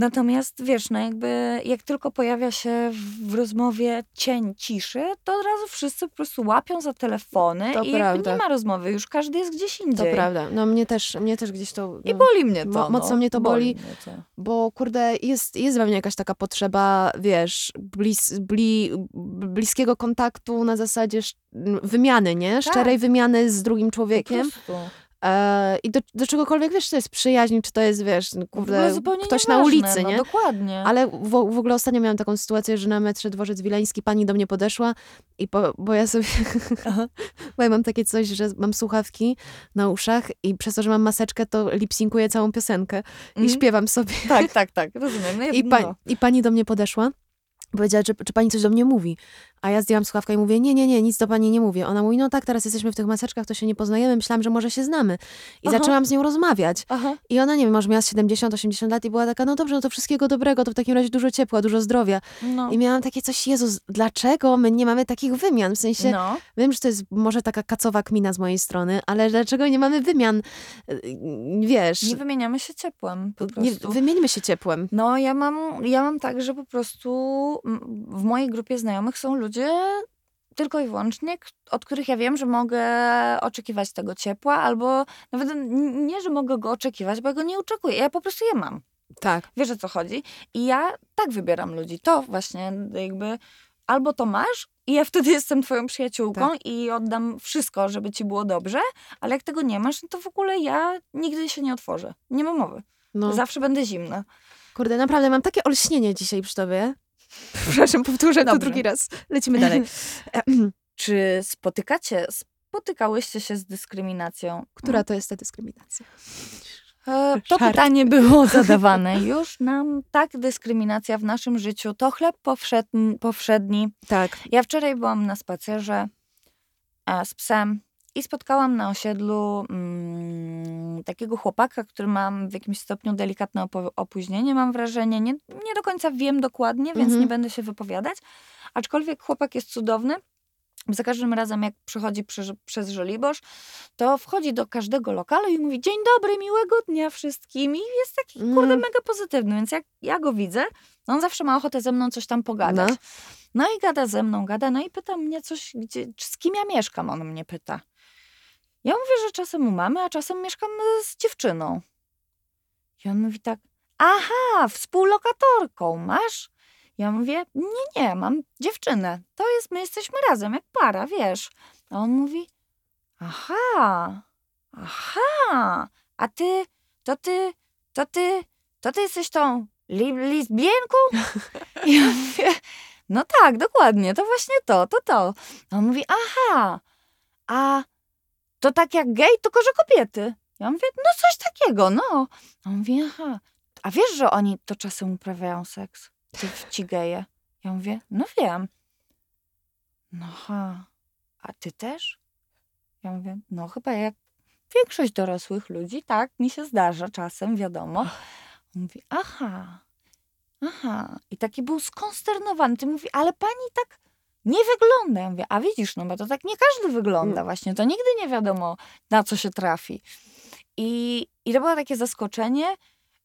Natomiast wiesz, no jakby jak tylko pojawia się w, rozmowie cień ciszy, to od razu wszyscy po prostu łapią za telefony To i nie ma rozmowy, już każdy jest gdzieś To indziej. prawda. No mnie też, mnie też gdzieś to... I no. boli mnie to. Mo- mocno no. mnie to boli. mnie to. Bo kurde, jest, jest we mnie jakaś taka potrzeba, wiesz, blis, bli, bliskiego kontaktu na zasadzie wymiany, nie? Szczerej wymiany z drugim Tak. Po człowiekiem. prostu. E, I do, do czegokolwiek, wiesz, to jest przyjaźń, czy to jest, wiesz, no, kurde, ktoś na ulicy, no, nie? Dokładnie. Ale w, w ogóle ostatnio miałam taką sytuację, że na metrze Dworzec Wileński pani do mnie podeszła i po, bo ja sobie, bo ja mam takie coś, że mam słuchawki na uszach i przez to, że mam maseczkę, to lipsynkuję całą piosenkę i Mhm. śpiewam sobie. Tak, tak, tak, rozumiem. No, I, pa, no. I pani do mnie podeszła. Powiedziała, czy, czy pani coś do mnie mówi. A ja zdjęłam słuchawkę i mówię, nie, nie, nie, nic do pani nie mówię. Ona mówi, no tak, teraz jesteśmy w tych maseczkach, to się nie poznajemy, myślałam, że może się znamy. I Aha. zaczęłam z nią rozmawiać. Aha. I ona, nie wiem, może miała z 70-80 lat i była taka, no dobrze, no to wszystkiego dobrego, to w takim razie dużo ciepła, dużo zdrowia. No. I miałam takie coś, Jezus, dlaczego my nie mamy takich wymian? W sensie, no. wiem, że to jest może taka kacowa kmina z mojej strony, ale dlaczego nie mamy wymian? Y, Wiesz, Nie wymieniamy się ciepłem po nie, prostu. wymieńmy się ciepłem. No, ja mam, ja mam tak, że po prostu w mojej grupie znajomych są ludzie tylko i wyłącznie, od których ja wiem, że mogę oczekiwać tego ciepła, albo nawet nie, że mogę go oczekiwać, bo ja go nie oczekuję. Ja po prostu je mam. Tak. Wiesz o co chodzi? I ja tak wybieram ludzi. To właśnie jakby albo to masz i ja wtedy jestem twoją przyjaciółką Tak. i oddam wszystko, żeby ci było dobrze, ale jak tego nie masz, no to w ogóle ja nigdy się nie otworzę. Nie ma mowy. No. Zawsze będę zimna. Kurde, naprawdę mam takie olśnienie dzisiaj przy tobie. Przepraszam, powtórzę to Dobrze. drugi raz. Lecimy dalej. Czy spotykacie, spotykałyście się z dyskryminacją? Która to jest ta dyskryminacja? E, To pytanie było zadawane już nam. Tak, dyskryminacja w naszym życiu to chleb powszedni. powszedni. Tak. Ja wczoraj byłam na spacerze z psem i spotkałam na osiedlu mm, takiego chłopaka, który mam w jakimś stopniu delikatne opo- opóźnienie, mam wrażenie. Nie, nie do końca wiem dokładnie, więc Mhm. nie będę się wypowiadać. Aczkolwiek chłopak jest cudowny. Za każdym razem, jak przychodzi przez, przez Żoliborz, to wchodzi do każdego lokalu i mówi dzień dobry, miłego dnia wszystkim. I jest taki, kurde, Mhm. mega pozytywny. Więc jak ja go widzę, no on zawsze ma ochotę ze mną coś tam pogadać. No. No i gada ze mną, gada, no i pyta mnie coś, gdzie, z kim ja mieszkam, on mnie pyta. Ja mówię, że czasem u mamy, a czasem mieszkam e, z dziewczyną. I on mówi tak, aha, współlokatorką masz? Ja mówię, nie, nie, mam dziewczynę. To jest, my jesteśmy razem, jak para, wiesz. A on mówi, aha, aha, a ty, to ty, to ty, to ty jesteś tą li, lesbienką? I ja mówię, no tak, dokładnie, to właśnie to, to to. A on mówi, aha, a to tak jak gej, tylko że kobiety. Ja mówię, no coś takiego, no. On mówi, aha, a wiesz, że oni to czasem uprawiają seks? Ci, ci geje. Ja mówię, no wiem. No ha, a ty też? Ja mówię, no chyba jak większość dorosłych ludzi, tak, mi się zdarza czasem, wiadomo. On mówi, aha, aha. I taki był skonsternowany. Ty mówi, ale pani tak nie wygląda. Ja mówię, a widzisz, no bo to tak nie każdy wygląda właśnie. To nigdy nie wiadomo, na co się trafi. I, I to było takie zaskoczenie,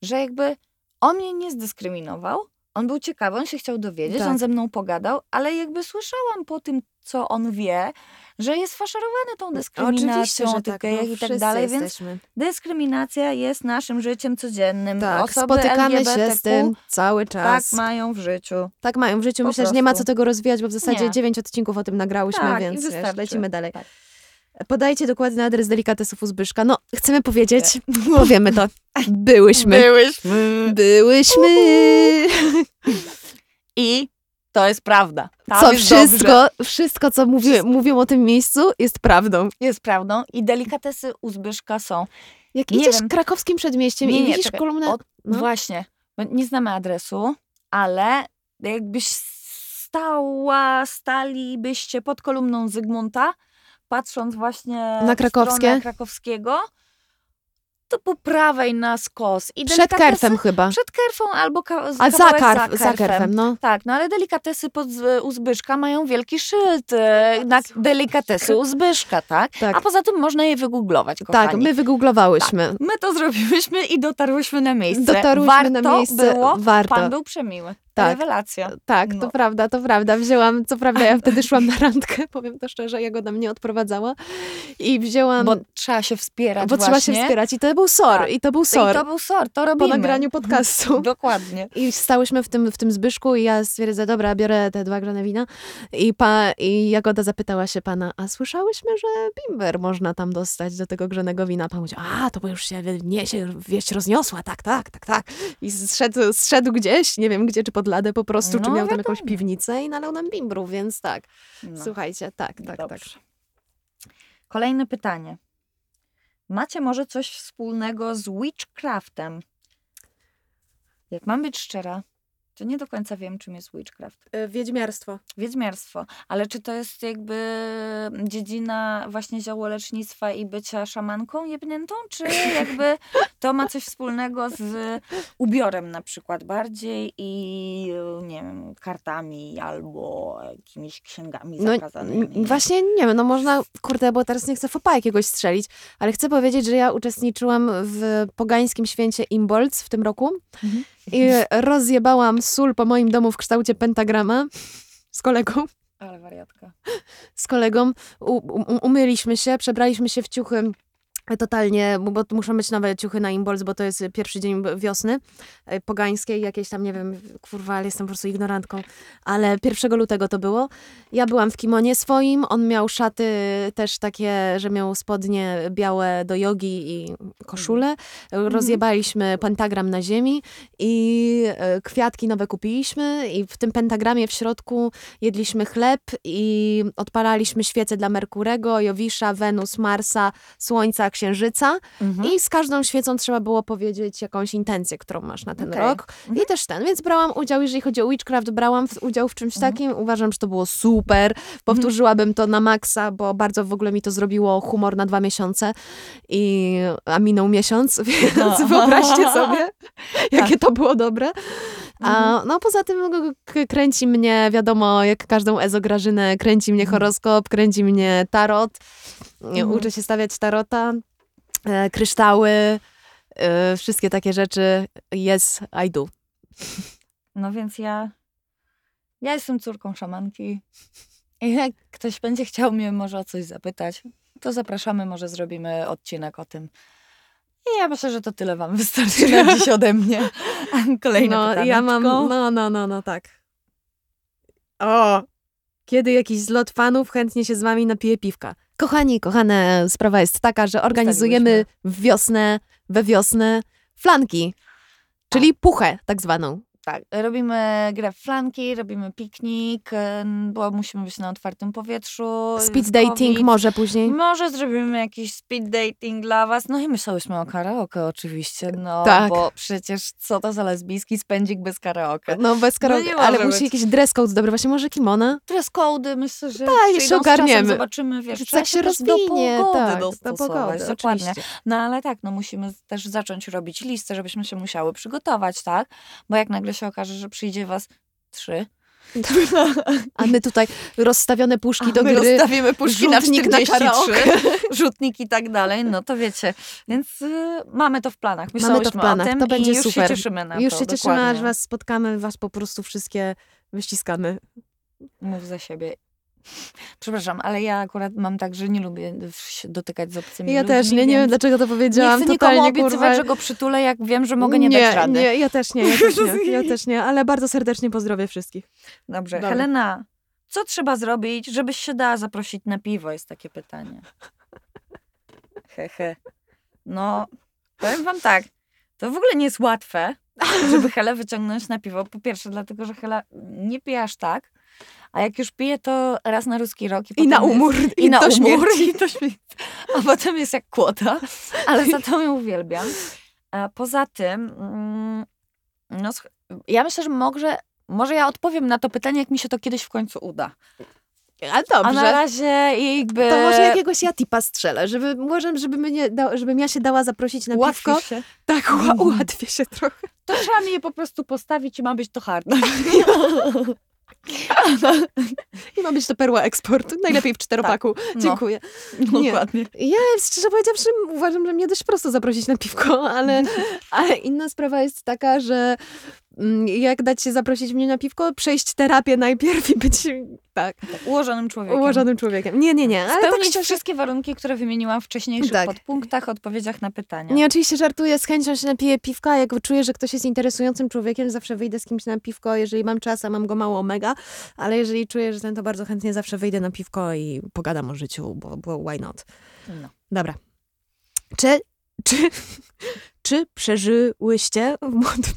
że jakby on mnie nie zdyskryminował. On był ciekawy, on się chciał dowiedzieć, Tak. on ze mną pogadał, ale jakby słyszałam po tym, co on wie, że jest faszerowany tą dyskryminacją Oczywiście, tak. No, i tak dalej, więc jesteśmy. dyskryminacja jest naszym życiem codziennym. Tak, Osoby spotykamy się LGBTQ z tym cały tak czas. mają w życiu. Tak mają w życiu. Po Myślę, że nie ma co prostu. tego rozwijać, bo w zasadzie Nie. dziewięć odcinków o tym nagrałyśmy, Tak, więc wiesz, lecimy dalej. Tak. Podajcie dokładny adres delikatesów u Zbyszka. No, chcemy powiedzieć, powiemy to. Byłyśmy. Byłyśmy. Byłyśmy. I to jest prawda. Tam Co jest dobrze. wszystko, wszystko, co mówi, mówią o tym miejscu, jest prawdą. jest prawdą. I delikatesy u Zbyszka są. Jak Nie idziesz wiem. krakowskim przedmieściem Nie, i nie, widzisz czekaj. kolumnę... O, no. Właśnie. Nie znamy adresu, ale jakbyś stała, stalibyście pod kolumną Zygmunta, patrząc właśnie Na krakowskie? krakowskiego, to po prawej na skos. I Przed kerfem chyba. Przed kerfą albo ka- z A za, karf, za za kerfem. no. Tak, no ale delikatesy pod, u Zbyszka mają wielki szyld e, na delikatesy u Zbyszka, tak? Tak. A poza tym można je wygooglować, kochani. Tak, my wygooglowałyśmy. My to zrobiłyśmy i dotarłyśmy na miejsce. Dotarłyśmy Warto na miejsce. było, Warto. pan był przemiły. Tak. Rewelacja. Tak, No. to prawda, to prawda. Wzięłam, co prawda ja wtedy szłam na randkę, powiem to szczerze, Jagoda mnie odprowadzała i wzięłam, Bo bo, trzeba się wspierać trzeba się właśnie. wspierać i to był SOR, Tak. i to był I SOR to był sort, to po robimy. nagraniu podcastu. Dokładnie. I stałyśmy w tym, w tym Zbyszku i ja stwierdzę, dobra, biorę te dwa grzane wina. I, pa, I Jagoda zapytała się pana, a słyszałyśmy, że bimber można tam dostać do tego grzanego wina. Pan powiedział, a, to bo już się niesie, wieść rozniosła, tak, tak, tak, tak. I zszedł, zszedł gdzieś, nie wiem gdzie, czy pod ladę po prostu, czy No, miał tam jakąś piwnicę i nalał nam bimbrów, więc tak. No. Słuchajcie, tak, tak, tak. Dobrze. Kolejne pytanie. Macie może coś wspólnego z witchcraftem? Jak mam być szczera, to nie do końca wiem, czym jest witchcraft. Wiedźmiarstwo. Wiedźmiarstwo. Ale czy to jest jakby dziedzina właśnie ziołolecznictwa i bycia szamanką jebniętą? Czy jakby to ma coś wspólnego z ubiorem na przykład bardziej i nie wiem, kartami albo jakimiś księgami No zakazanymi? właśnie nie wiem, no można, kurde, bo teraz nie chcę fopa jakiegoś strzelić, ale chcę powiedzieć, że ja uczestniczyłam w pogańskim święcie Imbolc w tym roku Mhm. I rozjebałam sól po moim domu w kształcie pentagrama z kolegą. Ale wariatka. Z kolegą u, umyliśmy się, przebraliśmy się w ciuchy totalnie, bo muszą być nowe ciuchy na Imbolc, bo to jest pierwszy dzień wiosny e, pogańskiej, jakieś tam, nie wiem, kurwa, ale jestem po prostu ignorantką, ale 1 lutego to było. Ja byłam w kimonie swoim, on miał szaty też takie, że miał spodnie białe do jogi i koszulę. Rozjebaliśmy pentagram na ziemi i e, kwiatki nowe kupiliśmy i w tym pentagramie w środku jedliśmy chleb i odpalaliśmy świece dla Merkurego, Jowisza, Wenus, Marsa, Słońca, Księżyca Mhm. i z każdą świecą trzeba było powiedzieć jakąś intencję, którą masz na ten Okej. rok. I też ten, więc brałam udział, jeżeli chodzi o Witchcraft, brałam udział w czymś Mhm. takim. Uważam, że to było super. Powtórzyłabym to na maksa, bo bardzo w ogóle mi to zrobiło humor na dwa miesiące i a minął miesiąc, więc No. wyobraźcie sobie, jakie to było dobre. A, Mhm. no poza tym no, kręci mnie, wiadomo, jak każdą ezograżynę, kręci mnie Mhm. horoskop, kręci mnie tarot. Mhm. Uczę się stawiać tarota, e, kryształy, e, wszystkie takie rzeczy. Yes, I do. No więc ja, ja jestem córką szamanki. I jak ktoś będzie chciał mnie może o coś zapytać, to zapraszamy, może zrobimy odcinek o tym. I ja myślę, że to tyle wam wystarczy na dziś ode mnie. Kolejne no, pytanie. ja mam, no, no, no, no, tak. O, kiedy jakiś zlot fanów chętnie się z wami napije piwka. Kochani, kochane, sprawa jest taka, że organizujemy w wiosnę, we wiosnę flanki, czyli puchę tak zwaną. Tak, robimy grę w flanki, robimy piknik, em, bo musimy być na otwartym powietrzu. Speed dating COVID. może później. Może zrobimy jakiś speed dating dla was. No i myślałyśmy o karaoke oczywiście, no Tak. bo przecież co to za lesbijski spędzik bez karaoke. No bez karaoke, nie ale musi być. jakiś dress code dobry, właśnie może kimona? Dress cody myślę, że Tak, jeszcze ogarniemy. zobaczymy, wiesz, Że tak się rozwinie, do tak, do pogody, dokładnie. No ale tak, no musimy też zacząć robić listę, żebyśmy się musiały przygotować, tak? Bo jak nagle się okaże, że przyjdzie was trzy, A my tutaj rozstawione puszki a do my gry, rozstawimy puszki na rzutnik na 43, karaoke. rzutnik i tak dalej, no to wiecie. Więc y, mamy to w planach. Mamy to w Myślałyśmy planach, to będzie już super. się cieszymy na Już to. się cieszymy, aż dokładnie. was spotkamy, was po prostu wszystkie wyściskamy. Mów za siebie. Przepraszam, ale ja akurat mam tak, że nie lubię się dotykać z obcymi Ja ludźmi, też nie, nie wiem dlaczego to Nie powiedziałam. chcę nikomu Totalnie, obiecywać, kurwa. że go przytulę, jak wiem, że mogę nie, nie dać rady. Nie, ja też nie, ja też nie, ja też nie, ale bardzo serdecznie pozdrowię wszystkich. Dobrze. Dobra. Helena, co trzeba zrobić, żebyś się dała zaprosić na piwo? Jest takie pytanie. Hehe. No, powiem wam tak, to w ogóle nie jest łatwe, żeby Helę wyciągnąć na piwo. Po pierwsze, dlatego, że Hela nie pije aż tak, a jak już pije, to raz na ruski rok. I, I na potem jest- umór, I na do umór, śmierci. i to śmierci. A potem jest jak kłota, ale za to ją uwielbiam. A poza tym, mm, no, ja myślę, że może, może ja odpowiem na to pytanie, jak mi się to kiedyś w końcu uda. A A dobrze. na razie jakby... To może jakiegoś ja tipa strzelę, żeby, może, żeby mnie żebym ja się dała zaprosić na Ułatwisz piwko. się. Tak, ła- ułatwię się trochę. To trzeba mi je po prostu postawić i ma być to hard. I ma być to perła eksportu. Najlepiej w czteropaku. No. Dziękuję. Nie. Dokładnie. Ja szczerze powiedziawszy uważam, że mnie dość prosto zaprosić na piwko, ale, ale inna sprawa jest taka, że jak dać się zaprosić mnie na piwko, przejść terapię najpierw i być tak, Ułożonym człowiekiem. ułożonym człowiekiem. Nie, nie, nie, ale tak Spełnić szczerze, wszystkie warunki, które wymieniłam w wcześniejszych Tak. podpunktach, odpowiedziach na pytania. Nie, oczywiście żartuję, z chęcią się napiję piwka, jak czuję, że ktoś jest interesującym człowiekiem, zawsze wyjdę z kimś na piwko, jeżeli mam czas, a mam go mało mega, ale jeżeli czuję, że ten to bardzo chętnie zawsze wyjdę na piwko i pogadam o życiu, bo, bo why not. No. Dobra. Czy, czy, czy przeżyłyście w młodym...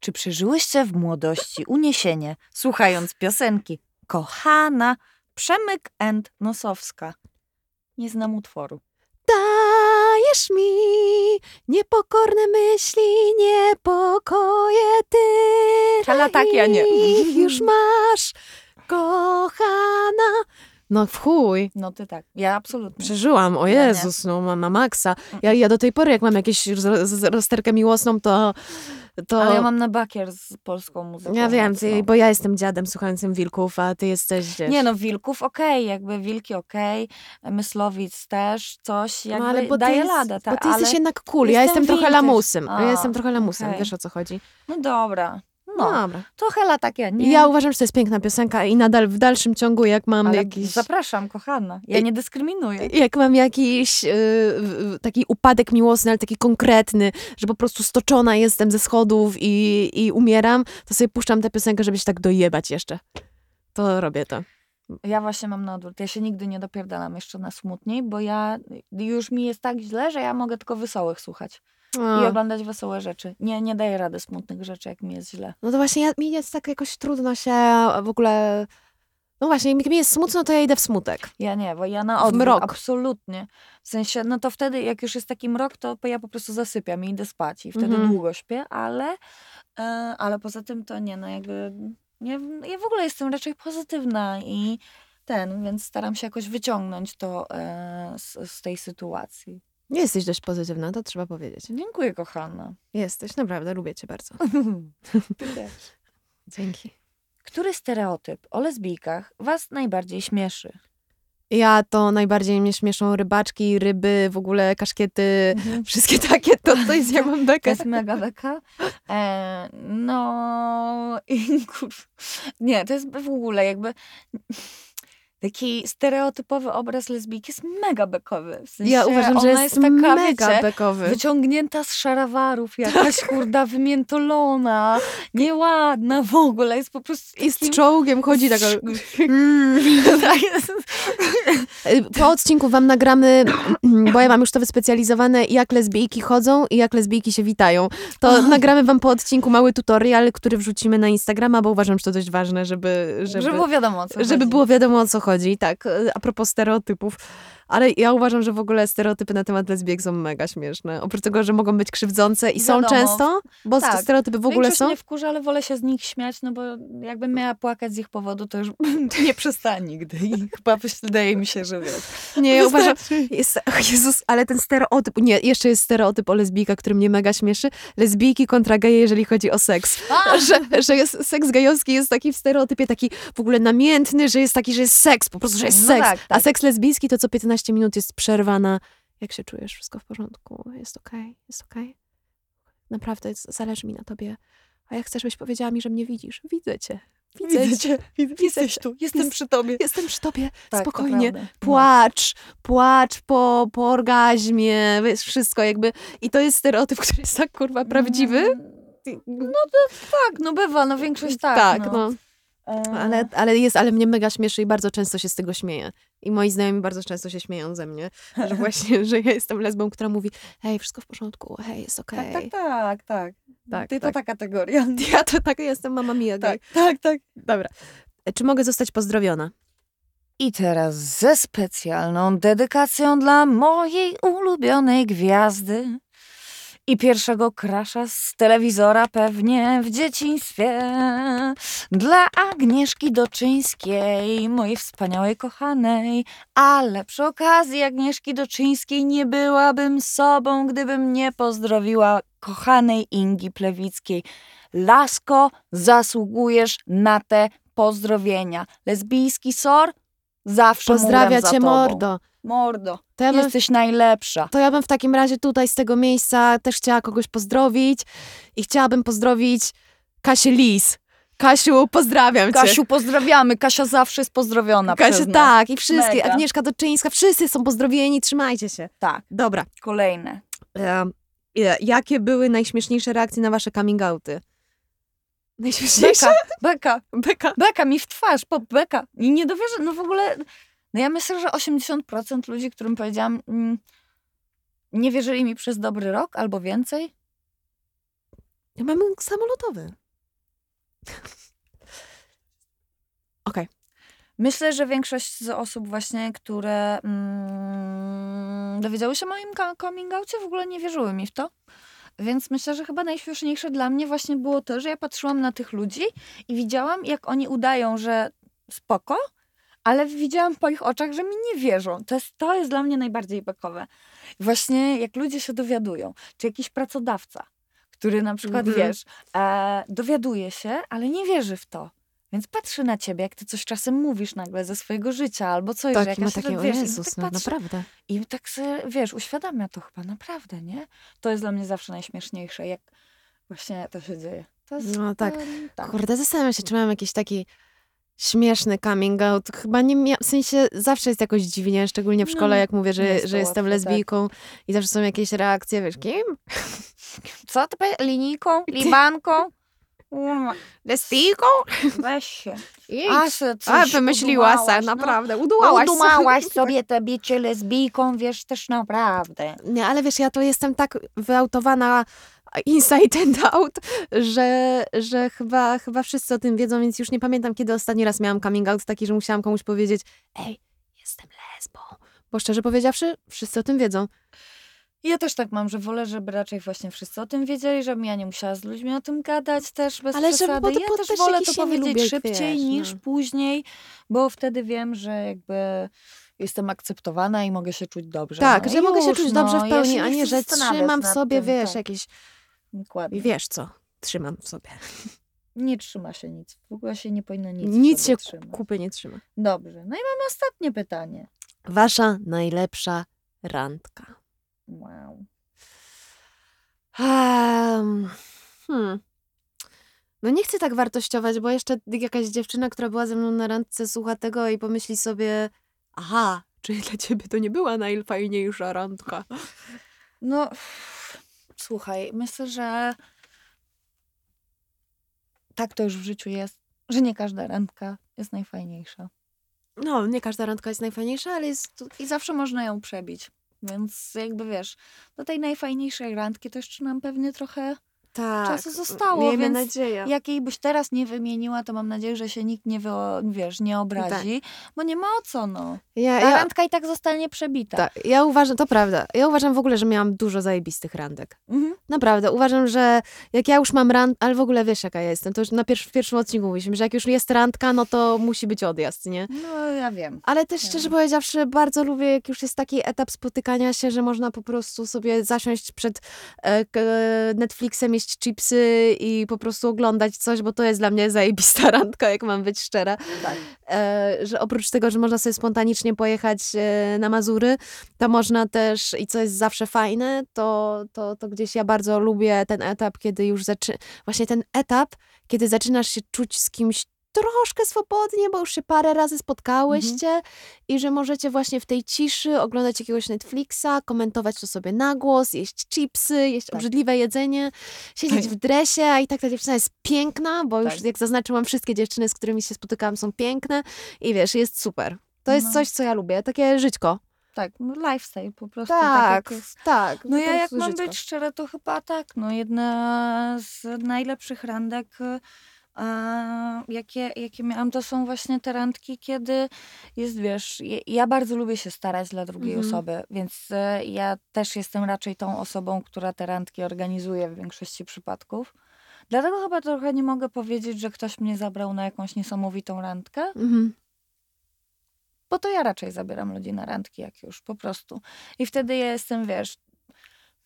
Czy przeżyłyście w młodości uniesienie, słuchając piosenki Kochana, Przemyk and Nosowska? Nie znam utworu. Dajesz mi niepokorne myśli, niepokoje ty. Ale tak, ja nie. Już masz, kochana. No w chuj. No ty tak. Ja absolutnie. Przeżyłam, o. Jezus, no ma maksa. Ja, ja do tej pory, jak mam z- rozterkę miłosną, to... to... Ale ja mam na bakier z polską muzyką. Ja wiem, ty, bo ja jestem dziadem słuchającym wilków, a ty jesteś gdzieś. Nie no, wilków okej, jakby wilki okej, myslowic też, coś jakby no, ale bo daje jest, tak, Bo ty ale... jesteś jednak cool, ja jestem jestem trochę lamusem. A, ja jestem trochę lamusem, okej. wiesz o co chodzi. No dobra, No, dobra. to hela tak ja nie. Ja uważam, że to jest piękna piosenka i nadal w dalszym ciągu, jak mam ale jakiś... zapraszam, kochana, ja nie dyskryminuję. Jak mam jakiś yy, taki upadek miłosny, ale taki konkretny, że po prostu stoczona jestem ze schodów i, i umieram, to sobie puszczam tę piosenkę, żeby się tak dojebać jeszcze. To robię to. Ja właśnie mam na odwrót. Ja się nigdy nie dopierdalam jeszcze na smutniej, bo ja już mi jest tak źle, że ja mogę tylko wesołych słuchać i A, oglądać wesołe rzeczy. Nie, nie daję rady smutnych rzeczy, jak mi jest źle. no to właśnie ja, mi jest tak jakoś trudno się w ogóle... No właśnie, jak mi jest smutno, to ja idę w smutek. Ja nie, bo ja na W odwrót, mrok. absolutnie. W sensie, no to wtedy, jak już jest taki mrok, to ja po prostu zasypiam i idę spać i wtedy Mhm. długo śpię, ale, e, ale poza tym to nie, no jakby, ja, ja w ogóle jestem raczej pozytywna i ten, więc staram się jakoś wyciągnąć to e, z, z tej sytuacji. Nie jesteś dość pozytywna, to trzeba powiedzieć. Dziękuję, kochana. Jesteś, naprawdę, lubię cię bardzo. Dzięki. Który stereotyp o lesbijkach was najbardziej śmieszy? Ja to najbardziej mnie śmieszą rybaczki, ryby, w ogóle kaszkiety, wszystkie takie, to, to jest, ja mam To bekę. jest mega beka. E, no i kur... Nie, to jest w ogóle jakby... taki stereotypowy obraz lesbijki jest mega bekowy. W sensie Ja uważam, że ona jest, taka, mega wiecie, bekowy. wyciągnięta z szarawarów, jakaś kurda wymiętolona, nieładna w ogóle, jest po prostu I z takim... czołgiem chodzi taka... Tak jest. Y, Po odcinku wam nagramy, bo ja mam już to wyspecjalizowane, jak lesbijki chodzą i jak lesbijki się witają. To nagramy wam po odcinku mały tutorial, który wrzucimy na Instagrama, bo uważam, że to dość ważne, żeby... Żeby, żeby... było wiadomo, o co żeby chodzi. było wiadomo o co chodzi, tak, e, a propos stereotypów. Ale ja uważam, że w ogóle stereotypy na temat lesbijek są mega śmieszne. Oprócz tego, że mogą być krzywdzące i są Wiadomo. często, bo Tak. stereotypy w ogóle Większość są. mnie wkurza, ale wolę się z nich śmiać, no bo jakbym miała płakać z ich powodu, to już nie przestała nigdy. I chyba wydaje mi się, że wiesz. Nie, ja uważam, jest, Jezus, ale ten stereotyp, nie, jeszcze jest stereotyp o lesbijkach, który mnie mega śmieszy. Lesbijki kontra geje, jeżeli chodzi o seks. A! Że, że jest, seks gejowski jest taki w stereotypie taki w ogóle namiętny, że jest taki, że jest seks, po prostu, że jest No seks. tak, A tak. seks lesbijski to co 15 minut jest przerwana. Jak się czujesz? Wszystko w porządku? Jest okej? Jest okej? Naprawdę, z- zależy mi na tobie. A jak chcesz, byś powiedziała mi, że mnie widzisz? Widzę cię. Widzę, cię. widzę, jesteś tu, jestem Jest- przy tobie. Jestem przy tobie. Tak, Spokojnie. No. Płacz, płacz po, po orgazmie, wiesz, wszystko jakby. I to jest stereotyp, który jest tak kurwa prawdziwy. No to tak, no bywa, no większość tak. tak no. no. E, Ale, ale jest, ale mnie mega śmieszy i bardzo często się z tego śmieję. I moi znajomi bardzo często się śmieją ze mnie, że właśnie, że ja jestem lesbą, która mówi hej, wszystko w porządku, hej, jest okej. Tak, tak, tak, tak. Tak, Ty tak. to ta kategoria. Ja to taka jestem, mama mia. Tak, tak, tak. Dobra. E, Czy mogę zostać pozdrowiona? I teraz ze specjalną dedykacją dla mojej ulubionej gwiazdy i pierwszego krasza z telewizora pewnie w dzieciństwie. Dla Agnieszki Doczyńskiej, mojej wspaniałej kochanej, ale przy okazji Agnieszki Doczyńskiej nie byłabym sobą, gdybym nie pozdrowiła kochanej Ingi Plewickiej. Lasko, zasługujesz na te pozdrowienia. Lesbijski sor, zawsze Pozdrawia za cię tobą. mordo. Mordo, To ja, bym, jesteś najlepsza. to ja bym w takim razie tutaj z tego miejsca też chciała kogoś pozdrowić i chciałabym pozdrowić Kasię Lis. Kasiu, pozdrawiam cię. Kasiu, pozdrawiamy. Kasia zawsze jest pozdrowiona Kasia, przez nas. tak, i wszystkie. Mega. Agnieszka Doczyńska, wszyscy są pozdrowieni, trzymajcie się. Tak, Dobra. kolejne. E, jakie były najśmieszniejsze reakcje na wasze coming outy? Najśmieszniejsze? Beka, Beka, Beka. Beka mi w twarz, pop Beka. I nie dowierzę, no w ogóle, no ja myślę, że 80% ludzi, którym powiedziałam, mm, nie wierzyli mi przez dobry rok albo więcej. Ja mam samolotowy. Okej. Myślę, że większość z osób właśnie, które mm, dowiedziały się o moim coming outie, w ogóle nie wierzyły mi w to. Więc myślę, że chyba najśmieszniejsze dla mnie właśnie było to, że ja patrzyłam na tych ludzi i widziałam, jak oni udają, że spoko, ale widziałam po ich oczach, że mi nie wierzą. To jest, to jest dla mnie najbardziej bekowe. Właśnie jak ludzie się dowiadują, czy jakiś pracodawca, który na przykład, Mhm. wiesz, e, dowiaduje się, ale nie wierzy w to. Więc patrzy na ciebie, jak ty coś czasem mówisz nagle ze swojego życia albo coś, że Tak, ma jakaś takie, o wiesz, Jezus, tak no naprawdę. i tak sobie, wiesz, uświadamia to chyba naprawdę, nie? To jest dla mnie zawsze najśmieszniejsze, jak właśnie to się dzieje. To jest, No tak. em, tak. Kurde, zastanawiam się, czy mam jakiś taki śmieszny coming out. Chyba nie miałam, w sensie zawsze jest jakoś dziwnie, szczególnie w No, szkole, jak mówię, że, jest że jestem łatwe, tak. lesbijką i zawsze są jakieś reakcje, wiesz, kim? Co ty powie- linijką, libanką? Lesbijką? Weź się. Idź. A, se coś A, wymyśliła se, udumałaś, no. naprawdę, udułałaś se. Udumałaś sobie te bicie lesbijką, wiesz, też naprawdę. Nie, ale wiesz, ja to jestem tak wyautowana inside and out, że, że chyba, chyba wszyscy o tym wiedzą, więc już nie pamiętam, kiedy ostatni raz miałam coming out taki, że musiałam komuś powiedzieć ej, jestem lesbą. Bo szczerze powiedziawszy, wszyscy o tym wiedzą. Ja też tak mam, że wolę, żeby raczej właśnie wszyscy o tym wiedzieli, żebym ja nie musiała z ludźmi o tym gadać też bez Ale żeby- przesady. bo to- ja też też wolę to powiedzieć szybciej wiesz, niż no. później, bo wtedy wiem, że jakby jestem akceptowana i mogę się czuć dobrze. Tak, no że i mogę się już, czuć no. dobrze w Ja pełni, a nie że trzymam w sobie, wiesz, tak. jakieś... Dokładnie. Wiesz co? Trzymam w sobie. Nie trzyma się nic. W ogóle się nie powinno nic Nic, się trzymać. kupy nie trzyma. Dobrze. No i mamy ostatnie pytanie. Wasza najlepsza randka. Wow. Um, hmm. No nie chcę tak wartościować, bo jeszcze jakaś dziewczyna, która była ze mną na randce, słucha tego i pomyśli sobie, aha, czyli dla ciebie to nie była najfajniejsza randka. No, słuchaj, myślę, że tak to już w życiu jest, że nie każda randka jest najfajniejsza. No, nie każda randka jest najfajniejsza, ale jest... I zawsze można ją przebić. Więc jakby wiesz, do tej najfajniejszej randki to jeszcze nam pewnie trochę Tak, czasu zostało, miejmy więc nadzieję. Jak jej byś teraz nie wymieniła, to mam nadzieję, że się nikt nie, wiesz, nie obrazi, bo nie ma o co, no. Ja, Ta ja, randka i tak zostanie przebita. tak, ja uważam, to prawda, ja uważam w ogóle, że miałam dużo zajebistych randek. Mhm. Naprawdę, uważam, że jak ja już mam rand, ale w ogóle wiesz jaka ja jestem, to już na pierwszy, w pierwszym odcinku mówiliśmy, że jak już jest randka, no to musi być odjazd, nie? No, ja wiem. Ale też szczerze powiedziawszy, bardzo lubię, jak już jest taki etap spotykania się, że można po prostu sobie zasiąść przed e, k- Netflixem, jeść chipsy i po prostu oglądać coś, bo to jest dla mnie zajebista randka, jak mam być szczera. Tak. E, że oprócz tego, że można sobie spontanicznie pojechać e, na Mazury, to można też, i co jest zawsze fajne, to, to, to gdzieś ja bardzo lubię ten etap, kiedy już zaczyna, właśnie ten etap, kiedy zaczynasz się czuć z kimś troszkę swobodnie, bo już się parę razy spotkałyście i że możecie właśnie w tej ciszy oglądać jakiegoś Netflixa, komentować to sobie na głos, jeść chipsy, jeść Tak. obrzydliwe jedzenie, siedzieć w dresie, a i tak ta dziewczyna jest piękna, bo już Tak. jak zaznaczyłam, wszystkie dziewczyny, z którymi się spotykałam są piękne i wiesz, jest super. To jest No. coś, co ja lubię, takie żyćko. Tak, no lifestyle po prostu. Tak, jest. tak. No ja jak mam żyćko. być szczera, to chyba tak. No jedna z najlepszych randek, e, jakie, jakie miałam, to są właśnie te randki, kiedy jest, wiesz, ja, bardzo lubię się starać dla drugiej Mhm. osoby, więc e, ja też jestem raczej tą osobą, która te randki organizuje w większości przypadków. Dlatego chyba trochę nie mogę powiedzieć, że ktoś mnie zabrał na jakąś niesamowitą randkę, Mhm. bo to ja raczej zabieram ludzi na randki, jak już, po prostu. I wtedy ja jestem, wiesz,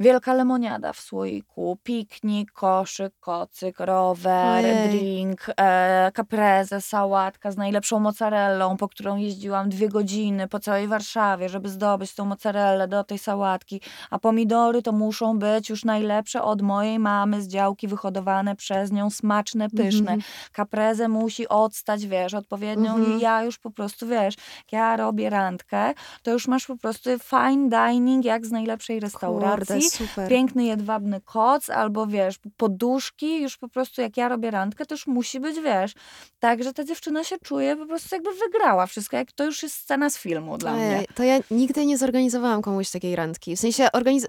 wielka lemoniada w słoiku, piknik, koszyk, kocyk, rower, Ojej. drink, e, caprese, sałatka z najlepszą mozzarellą, po którą jeździłam dwie godziny po całej Warszawie, żeby zdobyć tą mozzarellę do tej sałatki. A pomidory to muszą być już najlepsze od mojej mamy z działki, wyhodowane przez nią, smaczne, pyszne. Mhm. Caprese musi odstać, wiesz, odpowiednią Mhm. i ja już po prostu, wiesz, jak ja robię randkę, to już masz po prostu fine dining, jak z najlepszej restauracji. Kurde, super. Piękny jedwabny koc, albo wiesz, poduszki, już po prostu jak ja robię randkę, to już musi być, wiesz, tak, że ta dziewczyna się czuje po prostu jakby wygrała wszystko, jak to już jest scena z filmu dla mnie. Ojej, To ja nigdy nie zorganizowałam komuś takiej randki. W sensie organiz-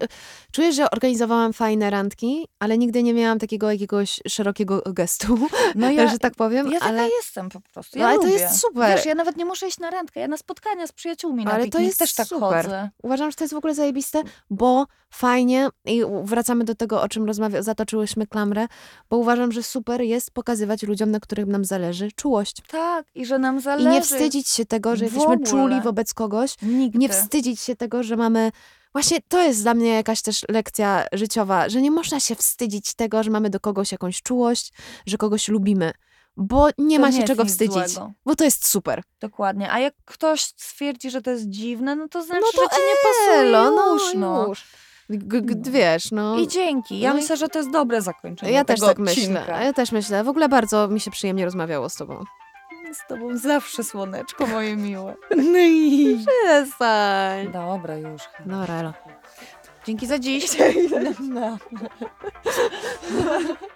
czuję, że organizowałam fajne randki, ale nigdy nie miałam takiego jakiegoś szerokiego gestu, No ja, że tak powiem. ja ale... jestem po prostu, No, ja ale to lubię. jest super. Wiesz, ja nawet nie muszę iść na randkę, ja na spotkania z przyjaciółmi na Ale to piknik jest też tak super. chodzę. Uważam, że to jest w ogóle zajebiste, bo fajnie i u- wracamy do tego, o czym rozmawia- zatoczyłyśmy klamrę, bo uważam, że super jest pokazywać ludziom, na których nam zależy, czułość. Tak, i że nam I zależy. nie wstydzić się tego, że jesteśmy czuli wobec kogoś. Nigdy. Nie wstydzić się tego, że mamy. Właśnie to jest dla mnie jakaś też lekcja życiowa, że nie można się wstydzić tego, że mamy do kogoś jakąś czułość, że kogoś lubimy, bo nie To ma nie się jest czego wstydzić, złego. bo to jest super. Dokładnie. A jak ktoś stwierdzi, że to jest dziwne, no to znaczy, No to że ci nie pasuje Elo, już, no. już. G, no. wiesz, no. I dzięki. Ja no myślę, i... że to jest dobre zakończenie. Ja też tak odcinka. myślę. Ja też myślę. W ogóle bardzo mi się przyjemnie rozmawiało z tobą. Z tobą zawsze słoneczko moje miłe. No i przestań. Dobra, już. No, relo. Dzięki za dziś. Dzięki za... No.